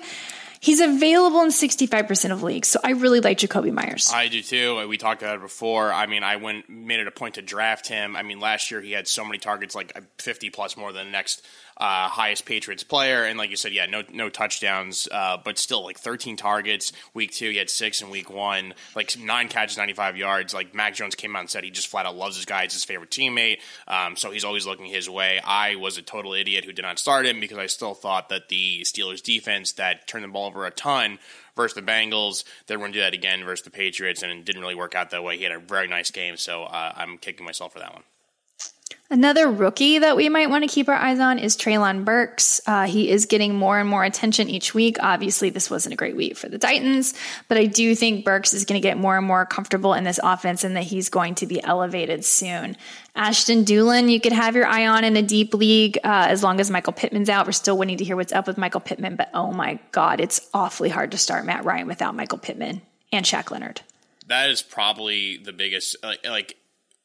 B: He's available in 65% of leagues. So I really like Jakobi Meyers.
A: I do too. We talked about it before. I mean, I went made it a point to draft him. I mean, last year he had so many targets, like 50 plus more than the next uh, highest Patriots player. And like you said, yeah, no no touchdowns, uh, but still like 13 targets. Week two, he had six in week one, like nine catches, 95 yards. Like Mac Jones came out and said he just flat out loves this guy. It's his favorite teammate. Um, so he's always looking his way. I was a total idiot who did not start him because I still thought that the Steelers defense that turned the ball over a ton versus the Bengals. They're going to do that again versus the Patriots, and it didn't really work out that way. He had a very nice game, so uh, I'm kicking myself for that one.
B: Another rookie that we might want to keep our eyes on is Treylon Burks. Uh, he is getting more and more attention each week. Obviously, this wasn't a great week for the Titans, but I do think Burks is going to get more and more comfortable in this offense and that he's going to be elevated soon. Ashton Dulin, you could have your eye on in a deep league uh, as long as Michael Pittman's out. We're still waiting to hear what's up with Michael Pittman, but oh my God, it's awfully hard to start Matt Ryan without Michael Pittman and Shaq Leonard.
A: That is probably the biggest, like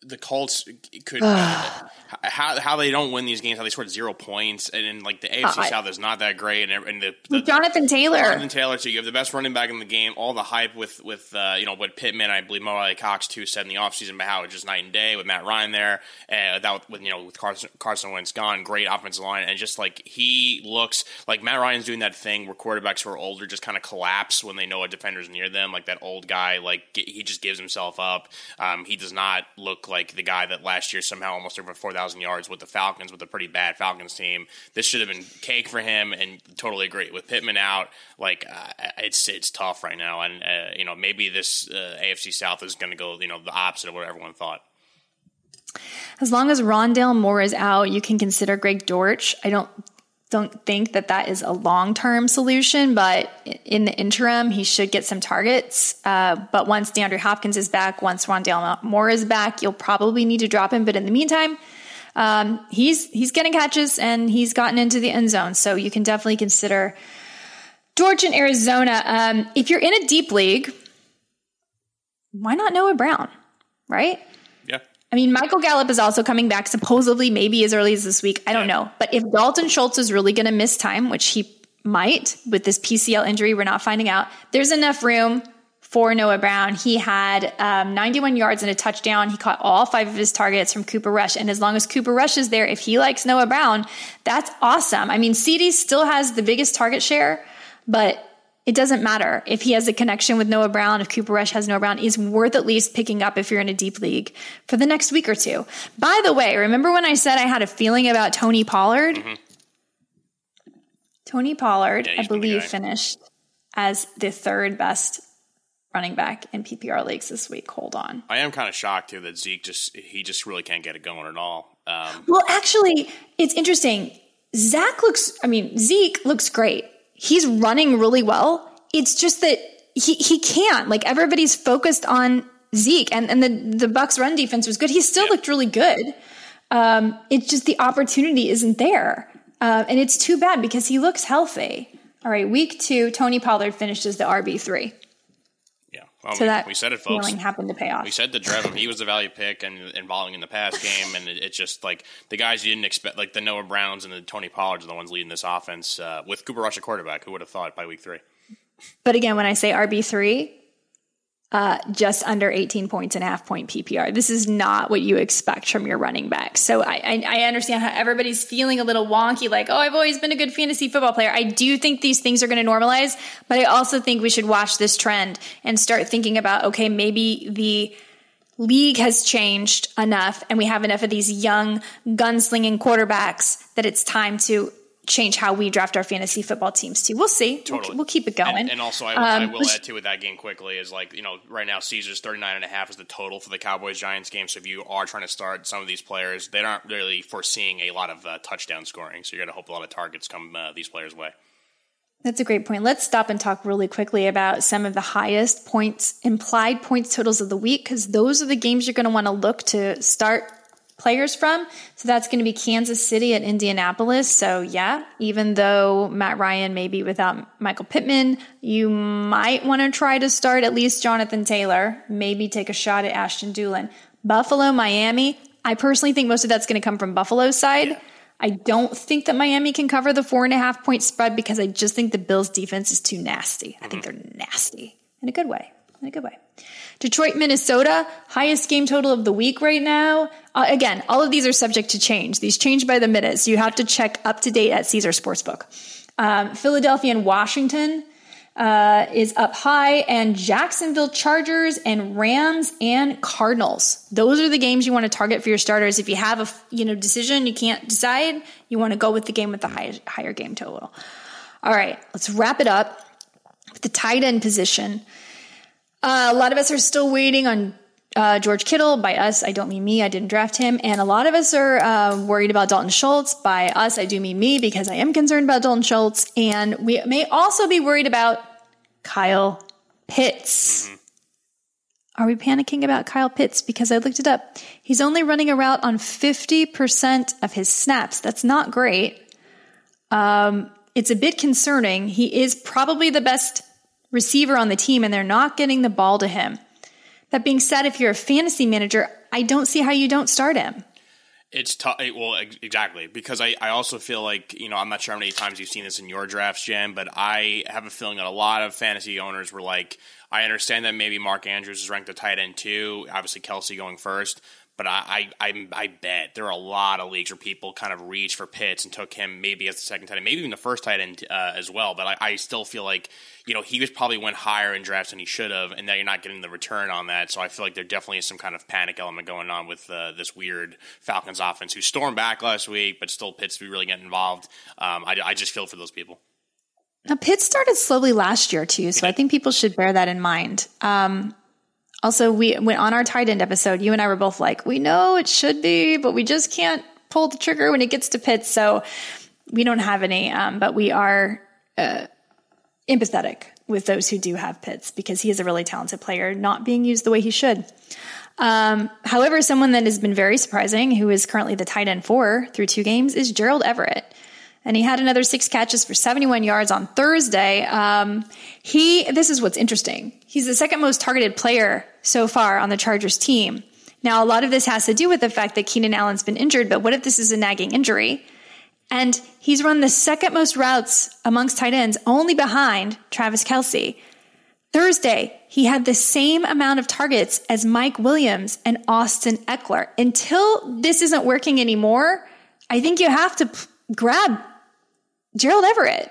A: the Colts could how how they don't win these games, how they scored zero points, and then like the AFC uh, South is not that great, and, and the, the,
B: Jonathan Taylor,
A: Jonathan Taylor, so you have the best running back in the game. All the hype with with uh, you know what Pittman, I believe Mo Alie-Cox too said in the offseason about how it's just night and day with Matt Ryan there, and that with you know with Carson Carson Wentz gone, great offensive line, and just like he looks like Matt Ryan's doing that thing where quarterbacks who are older just kind of collapse when they know a defender's near them, like that old guy, like he just gives himself up. Um, he does not look like the guy that last year somehow almost over 4,000 yards with the Falcons with a pretty bad Falcons team. This should have been cake for him, and totally agree with Pittman out. Like uh, it's it's tough right now, and uh, you know maybe this uh, AFC South is going to go you know the opposite of what everyone thought.
B: As long as Rondale Moore is out, you can consider Greg Dortch. I don't don't think that that is a long term solution, but in the interim, he should get some targets. Uh, but once DeAndre Hopkins is back, once Rondale Moore is back, you'll probably need to drop him. But in the meantime, um, he's he's getting catches and he's gotten into the end zone, so you can definitely consider Dortch in Arizona. Um, if you're in a deep league, why not Noah Brown, right? I mean, Michael Gallup is also coming back, supposedly maybe as early as this week. I don't know. But if Dalton Schultz is really going to miss time, which he might with this PCL injury, we're not finding out, there's enough room for Noah Brown. He had um, 91 yards and a touchdown. He caught all five of his targets from Cooper Rush. And as long as Cooper Rush is there, if he likes Noah Brown, that's awesome. I mean, CeeDee still has the biggest target share, but it doesn't matter if he has a connection with Noah Brown, if Cooper Rush has Noah Brown, is worth at least picking up if you're in a deep league for the next week or two. By the way, remember when I said I had a feeling about Tony Pollard? Mm-hmm. Tony Pollard, yeah, I believe, finished as the third best running back in PPR leagues this week. Hold on.
A: I am kind of shocked too that Zeke just he just really can't get it going at all.
B: Um, well, actually, it's interesting. Zach looks. I mean, Zeke looks great he's running really well. It's just that he he can't. Like everybody's focused on Zeke, and and the the Bucs run defense was good. He still yeah. looked really good. Um, it's just the opportunity isn't there, uh, and it's too bad because he looks healthy. All right, week two, Tony Pollard finishes the RB three.
A: Well, so we, that we said it, folks.
B: happened to pay off.
A: We said to Drev he was the value pick and involving in the pass game, and it's it just like the guys you didn't expect, like the Noah Browns and the Tony Pollards are the ones leading this offense uh, with Cooper Rush a quarterback. Who would have thought by week three?
B: But again, when I say RB three, uh, just under 18 points and a half point PPR. This is not what you expect from your running back. So I, I, I, understand how everybody's feeling a little wonky, like, oh, I've always been a good fantasy football player. I do think these things are going to normalize, but I also think we should watch this trend and start thinking about, okay, maybe the league has changed enough and we have enough of these young gunslinging quarterbacks that it's time to change how we draft our fantasy football teams too. We'll see. Totally. We'll, we'll keep it going.
A: And, and also, I, um, I will add to with that game quickly is like, you know, right now Caesars 39 and a half is the total for the Cowboys Giants game. So if you are trying to start some of these players, they aren't really foreseeing a lot of uh, touchdown scoring. So you're going to hope a lot of targets come uh, these players' way.
B: That's a great point. Let's stop and talk really quickly about some of the highest points, implied points totals of the week, because those are the games you're going to want to look to start players from. So that's going to be Kansas City at Indianapolis. So yeah, even though Matt Ryan may be without Michael Pittman, you might want to try to start at least Jonathan Taylor, maybe take a shot at Ashton Dulin. Buffalo, Miami. I personally think most of that's going to come from Buffalo's side. Yeah. I don't think that Miami can cover the four and a half point spread because I just think the Bills defense is too nasty. I think mm-hmm. they're nasty in a good way. In a good way. Detroit, Minnesota, highest game total of the week right now. Uh, again, all of these are subject to change. These change by the minute, so you have to check up to date at Caesar Sportsbook. Um, Philadelphia and Washington uh, is up high, and Jacksonville Chargers and Rams and Cardinals. Those are the games you want to target for your starters. If you have a you know decision you can't decide, you want to go with the game with the high, higher game total. All right, let's wrap it up with the tight end position. Uh, a lot of us are still waiting on uh, George Kittle. By us, I don't mean me. I didn't draft him. And a lot of us are uh, worried about Dalton Schultz. By us, I do mean me because I am concerned about Dalton Schultz. And we may also be worried about Kyle Pitts. Mm-hmm. Are we panicking about Kyle Pitts? Because I looked it up. He's only running a route on 50% of his snaps. That's not great. Um, it's a bit concerning. He is probably the best receiver on the team and they're not getting the ball to him. That being said, if you're a fantasy manager, I don't see how you don't start him.
A: It's tough. Well, exactly. Because I, I also feel like, you know, I'm not sure how many times you've seen this in your drafts, Jen, but I have a feeling that a lot of fantasy owners were like, I understand that maybe Mark Andrews is ranked a tight end too. Obviously, Kelce going first. But I, I, I, I bet there are a lot of leagues where people kind of reached for Pitts and took him maybe as the second tight end, maybe even the first tight end uh, as well. But I, I still feel like you know he was probably went higher in drafts than he should have, and now you're not getting the return on that. So I feel like there definitely is some kind of panic element going on with uh, this weird Falcons offense who stormed back last week, but still Pitts to be really getting involved. Um, I, I just feel for those people.
B: Now Pitts started slowly last year too, so I think people should bear that in mind. Um, also, we went on our tight end episode. You and I were both like, we know it should be, but we just can't pull the trigger when it gets to Pitts. So we don't have any, um, but we are uh, empathetic with those who do have Pitts because he is a really talented player, not being used the way he should. Um, however, someone that has been very surprising, who is currently the tight end four through two games, is Gerald Everett and he had another six catches for 71 yards on Thursday. Um, he, this is what's interesting. He's the second most targeted player so far on the Chargers team. Now, a lot of this has to do with the fact that Keenan Allen's been injured, but what if this is a nagging injury? And he's run the second most routes amongst tight ends, only behind Travis Kelce. Thursday, he had the same amount of targets as Mike Williams and Austin Ekeler. Until this isn't working anymore, I think you have to p- grab Gerald Everett.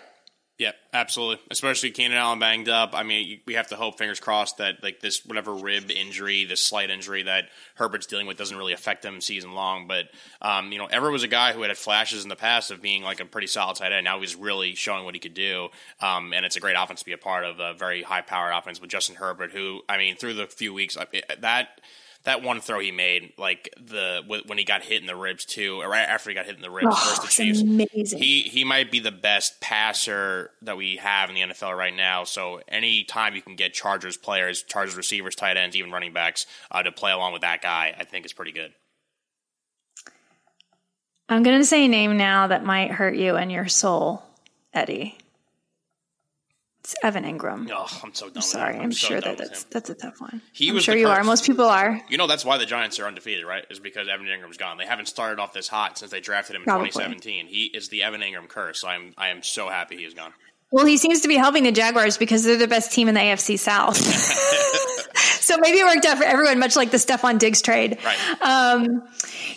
A: Yep, absolutely. Especially Keenan Allen banged up. I mean, we have to hope, fingers crossed, that like this whatever rib injury, this slight injury that Herbert's dealing with doesn't really affect him season long. But um, you know, Everett was a guy who had had flashes in the past of being like a pretty solid tight end. Now he's really showing what he could do, um, and it's a great offense to be a part of. A very high powered offense with Justin Herbert, who I mean, through the few weeks that that one throw he made, like the when he got hit in the ribs too, or right after he got hit in the ribs
B: oh,
A: versus the Chiefs.
B: Amazing.
A: He he might be the best passer that we have in the NFL right now. So any time you can get Chargers players, Chargers receivers, tight ends, even running backs uh, to play along with that guy, I think is pretty good.
B: I'm going to say a name now that might hurt you and your soul, Eddie. It's Evan Engram.
A: Oh, I'm so done. I'm
B: sorry.
A: I'm,
B: I'm
A: so
B: sure that that's that's a tough one. He I'm sure you curse. are. Most people are.
A: You know that's why the Giants are undefeated, right? Is because Evan Engram's gone. They haven't started off this hot since they drafted him in Probably. 2017. He is the Evan Engram curse. So I'm I am so happy he is gone.
B: Well, he seems to be helping the Jaguars because they're the best team in the AFC South. so maybe it worked out for everyone, much like the Stefon Diggs trade.
A: Right.
B: Um,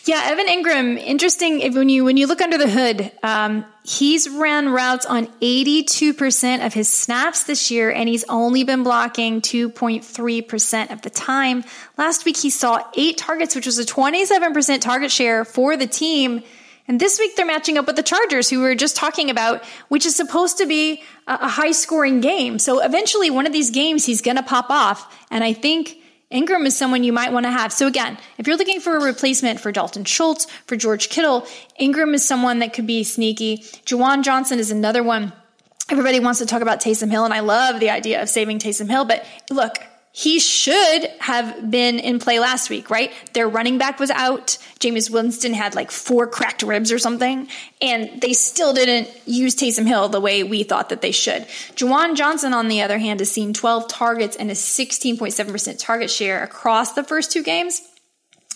B: yeah, Evan Engram. Interesting. If, when you when you look under the hood, um, he's ran routes on eighty two percent of his snaps this year, and he's only been blocking two point three percent of the time. Last week, he saw eight targets, which was a twenty seven percent target share for the team. And this week they're matching up with the Chargers, who we were just talking about, which is supposed to be a high scoring game. So eventually one of these games he's going to pop off. And I think Engram is someone you might want to have. So again, if you're looking for a replacement for Dalton Schultz, for George Kittle, Engram is someone that could be sneaky. Juwan Johnson is another one. Everybody wants to talk about Taysom Hill, and I love the idea of saving Taysom Hill. But look, he should have been in play last week, right? Their running back was out. Jameis Winston had like four cracked ribs or something, and they still didn't use Taysom Hill the way we thought that they should. Juwan Johnson, on the other hand, has seen 12 targets and a 16.7% target share across the first two games.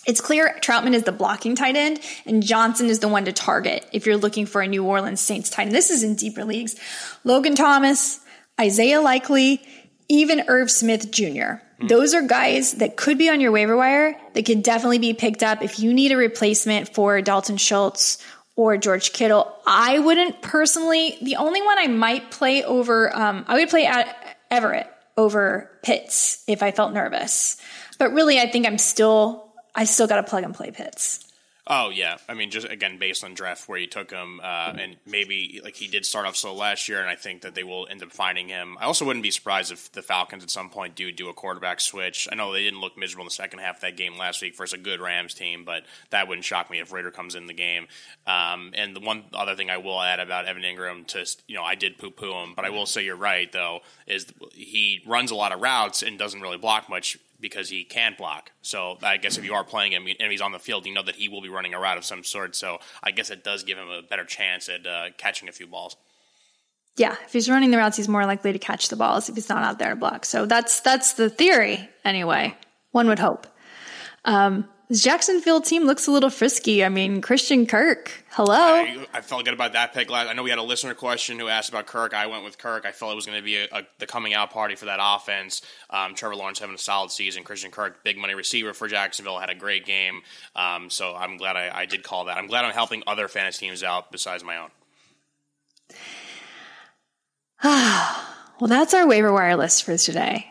B: It's clear Trautman is the blocking tight end and Johnson is the one to target if you're looking for a New Orleans Saints tight end. This is in deeper leagues. Logan Thomas, Isaiah Likely, even Irv Smith Jr. Mm-hmm. Those are guys that could be on your waiver wire that could definitely be picked up if you need a replacement for Dalton Schultz or George Kittle. I wouldn't personally, the only one I might play over, um, I would play at Everett over Pitts if I felt nervous. But really, I think I'm still, I still got to plug and play Pitts.
A: Oh yeah, I mean, just again based on draft where you took him, uh, and maybe like he did start off slow last year, and I think that they will end up finding him. I also wouldn't be surprised if the Falcons at some point do do a quarterback switch. I know they didn't look miserable in the second half of that game last week versus a good Rams team, but that wouldn't shock me if Ridder comes in the game. Um, and the one other thing I will add about Evan Engram, to you know, I did poo poo him, but I will say you're right though, is he runs a lot of routes and doesn't really block much because he can block. So I guess if you are playing him and he's on the field, you know that he will be running a route of some sort. So I guess it does give him a better chance at uh, catching a few balls.
B: Yeah, if he's running the routes, he's more likely to catch the balls if he's not out there to block. So that's that's the theory anyway. One would hope. Um, this Jacksonville team looks a little frisky. I mean, Christian Kirk, hello.
A: I, I, felt good about that pick. I know we had a listener question who asked about Kirk. I went with Kirk. I felt it was going to be a, a, the coming out party for that offense. Um, Trevor Lawrence having a solid season. Christian Kirk, big money receiver for Jacksonville, had a great game. Um, so I'm glad I, I did call that. I'm glad I'm helping other fantasy teams out besides my own.
B: well, that's our waiver wire list for today.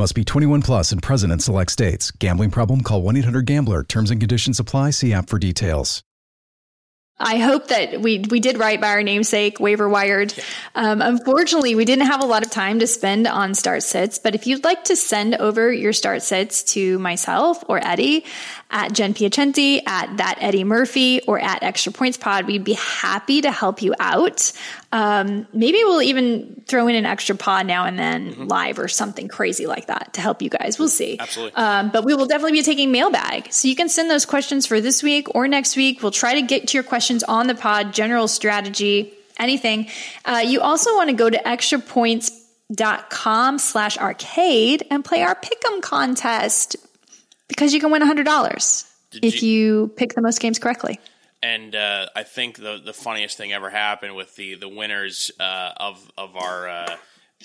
C: Must be 21 plus and present in select states. Gambling problem? Call 1 800 GAMBLER. Terms and conditions apply. See app for details.
B: I hope that we we did right by our namesake, waiver wired. Um, unfortunately, we didn't have a lot of time to spend on start sits. But if you'd like to send over your start sits to myself or Eddie, at Jen Piacenti, at that Eddie Murphy, or at Extra Points Pod. We'd be happy to help you out. Um, maybe we'll even throw in an extra pod now and then mm-hmm. live or something crazy like that to help you guys. We'll see.
A: Absolutely.
B: Um, but we will definitely be taking mailbag. So you can send those questions for this week or next week. We'll try to get to your questions on the pod, general strategy, anything. Uh, you also want to go to extra points dot com slash arcade and play our pick'em contest because you can win $100 if you, you pick the most games correctly.
A: And uh, I think the the funniest thing ever happened with the the winners uh, of of our uh,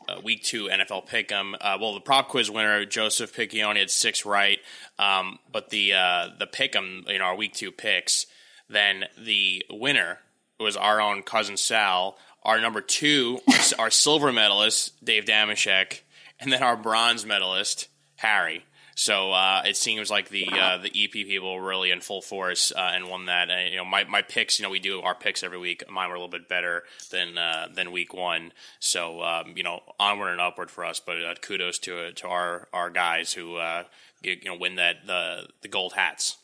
A: uh week two NFL Pick'em. Uh, well, the prop quiz winner Joseph Piccioni had six right, um, but the uh, the Pick'em, you know, our week two picks. Then the winner was our own cousin Sal. Our number two, our, our silver medalist Dave Dameshek, and then our bronze medalist Harry. So uh, it seems like the uh, the EP people were really in full force uh, and won that. And, you know, my, my picks. You know, we do our picks every week. Mine were a little bit better than uh, than week one. So um, you know, onward and upward for us. But uh, kudos to to our our guys who uh, you know win that the the gold hats.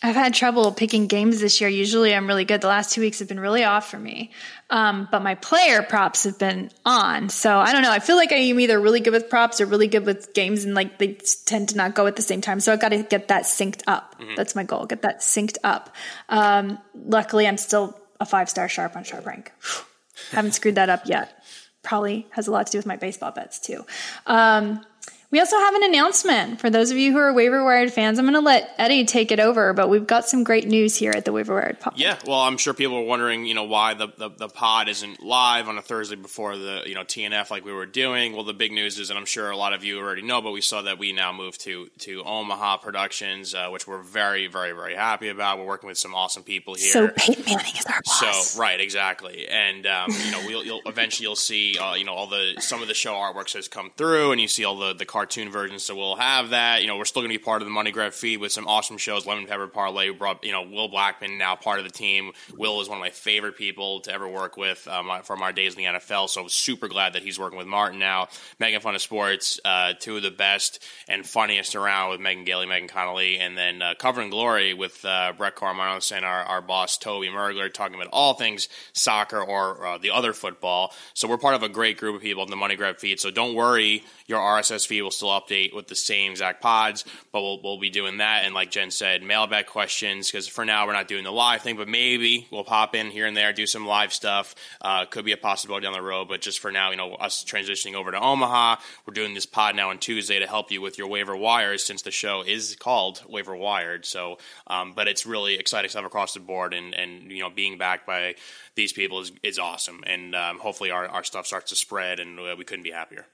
B: I've had trouble picking games this year. Usually I'm really good. The last two weeks have been really off for me. Um, but my player props have been on. So I don't know. I feel like I am either really good with props or really good with games and like they tend to not go at the same time. So I've got to get that synced up. Mm-hmm. That's my goal. Get that synced up. Um, luckily I'm still a five star sharp on sharp rank. Haven't screwed that up yet. Probably has a lot to do with my baseball bets too. Um, we also have an announcement for those of you who are waiver wired fans. I'm going to let Eddie take it over, but we've got some great news here at the waiver wired pod.
A: Yeah, well, I'm sure people are wondering, you know, why the, the, the pod isn't live on a Thursday before the you know TNF like we were doing. Well, the big news is, and I'm sure a lot of you already know, but we saw that we now moved to to Omaha Productions, uh, which we're very very very happy about. We're working with some awesome people here.
B: So Peyton Manning is our boss.
A: So right, exactly, and um, you know, we'll you'll, eventually you'll see, uh, you know, all the some of the show artworks has come through, and you see all the the cartoon versions. So we'll have that. You know, we're still going to be part of the Money Grab feed with some awesome shows. Lemon Pepper Parlay brought, you know, Will Blackmon now part of the team. Will is one of my favorite people to ever work with um, from our days in the NFL. So I'm super glad that he's working with Martin now. Megan Fun of Sports, uh, two of the best and funniest around with Megan Gailey, Megan Connolly, and then uh, Covering Glory with uh, Brett Carmanos and our, our boss Toby Mergler talking about all things soccer or uh, the other football. So we're part of a great group of people in the Money Grab feed. So don't worry, your RSS feed will still update with the same exact pods, but we'll, we'll be doing that. And like Jen said, mailbag questions, because for now we're not doing the live thing, but maybe we'll pop in here and there, do some live stuff. Uh, could be a possibility down the road, but just for now, you know, us transitioning over to Omaha, we're doing this pod now on Tuesday to help you with your waiver wires since the show is called Waiver Wired. So, um, but it's really exciting stuff across the board, and, and you know, being backed by these people is, is awesome. And um, hopefully our, our stuff starts to spread, and uh, we couldn't be happier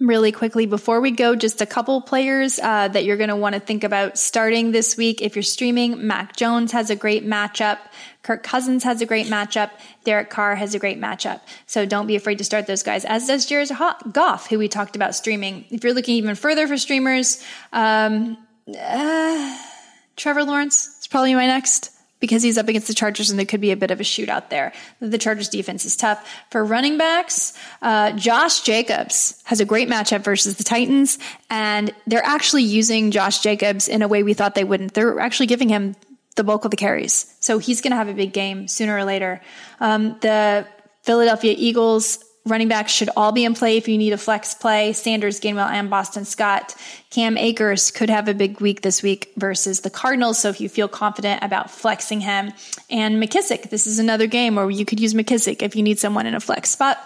B: really quickly before we go just a couple players uh, that you're going to want to think about starting this week. If you're streaming mac jones has a great matchup. Kirk cousins has a great matchup. Derek carr has a great matchup. So don't be afraid to start those guys as does jared goff who we talked about streaming. If you're looking even further for streamers um, uh, trevor lawrence is probably my next because he's up against the Chargers and there could be a bit of a shootout there. The Chargers defense is tough. For running backs, uh, Josh Jacobs has a great matchup versus the Titans, and they're actually using Josh Jacobs in a way we thought they wouldn't. They're actually giving him the bulk of the carries. So he's going to have a big game sooner or later. Um, the Philadelphia Eagles Running backs should all be in play if you need a flex play. Sanders, Gainwell, and Boston Scott. Cam Akers could have a big week this week versus the Cardinals. So if you feel confident about flexing him and McKissic, this is another game where you could use McKissic if you need someone in a flex spot.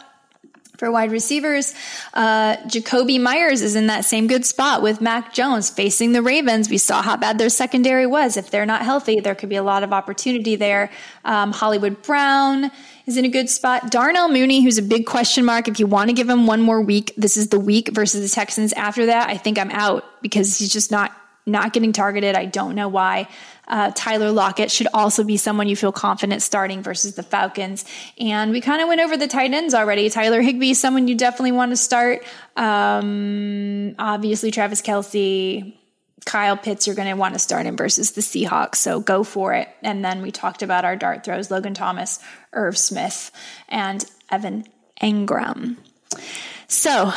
B: For wide receivers, uh, Jakobi Meyers is in that same good spot with Mac Jones facing the Ravens. We saw how bad their secondary was. If they're not healthy, there could be a lot of opportunity there. Um, Hollywood Brown is in a good spot. Darnell Mooney, who's a big question mark. If you want to give him one more week, this is the week versus the Texans. After that, I think I'm out because he's just not not getting targeted. I don't know why. Uh, Tyler Lockett should also be someone you feel confident starting versus the Falcons. And we kind of went over the tight ends already. Tyler Higbee is someone you definitely want to start. Um, obviously, Travis Kelce, Kyle Pitts, you're going to want to start him versus the Seahawks. So go for it. And then we talked about our dart throws Logan Thomas, Irv Smith, and Evan Engram. So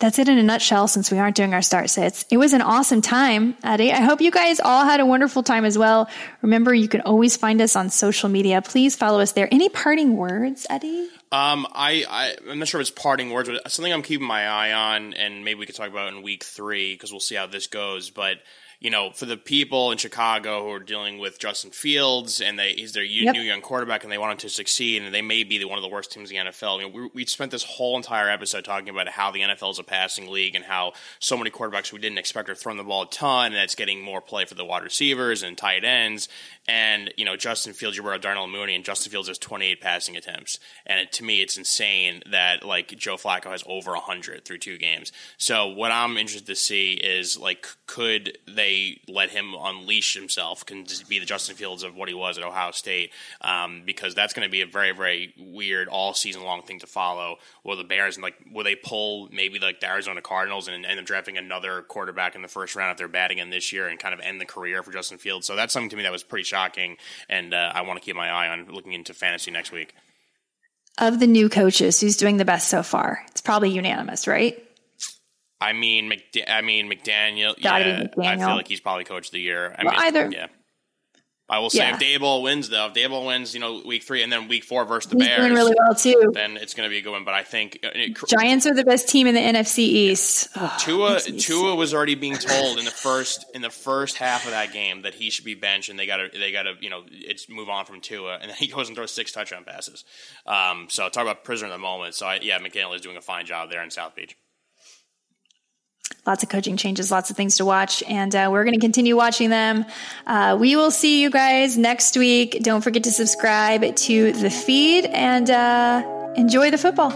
B: that's it in a nutshell since we aren't doing our start sits. It was an awesome time, Eddie. I hope you guys all had a wonderful time as well. Remember, you can always find us on social media. Please follow us there. Any parting words, Eddie?
A: Um, I, I, am not sure if it's parting words, but something I'm keeping my eye on, and maybe we could talk about in week three because we'll see how this goes. But you know, for the people in Chicago who are dealing with Justin Fields and they he's their yep. new young quarterback and they want him to succeed and they may be one of the worst teams in the NFL. I mean, we, we spent this whole entire episode talking about how the NFL is a passing league and how so many quarterbacks we didn't expect are throwing the ball a ton and it's getting more play for the wide receivers and tight ends. And, you know, Justin Fields, you brought Darnell Mooney, and Justin Fields has 28 passing attempts. And it, to me, it's insane that, like, Joe Flacco has over 100 through two games. So what I'm interested to see is, like, could they let him unleash himself, can be the Justin Fields of what he was at Ohio State? Um, because that's going to be a very, very weird all season long thing to follow. Will the Bears, and like, will they pull maybe, like, the Arizona Cardinals and end up drafting another quarterback in the first round if they're batting in this year and kind of end the career for Justin Fields? So that's something to me that was pretty shocking, and uh, I want to keep my eye on looking into fantasy next week.
B: Of the new coaches, who's doing the best so far? It's probably unanimous, right?
A: I mean, McD- I mean McDaniel. Gotta yeah, McDaniel. I feel like he's probably coach of the year. I
B: well,
A: mean,
B: either.
A: Yeah. I will say yeah. if Daboll wins though, if Daboll wins, you know, week three and then week four versus the
B: He's
A: Bears,
B: doing really well too.
A: Then it's going to be a good one. But I think uh, it,
B: Giants are the best team in the NFC East.
A: Oh, Tua Tua was already being told in the first in the first half of that game that he should be benched and they got to they got to you know it's move on from Tua and then he goes and throws six touchdown passes. Um, so talk about prisoner of the moment. So I, yeah, McDaniel is doing a fine job there in South Beach
B: lots of coaching changes, lots of things to watch, and uh, we're going to continue watching them. Uh, we will see you guys next week. Don't forget to subscribe to the feed and uh, enjoy the football.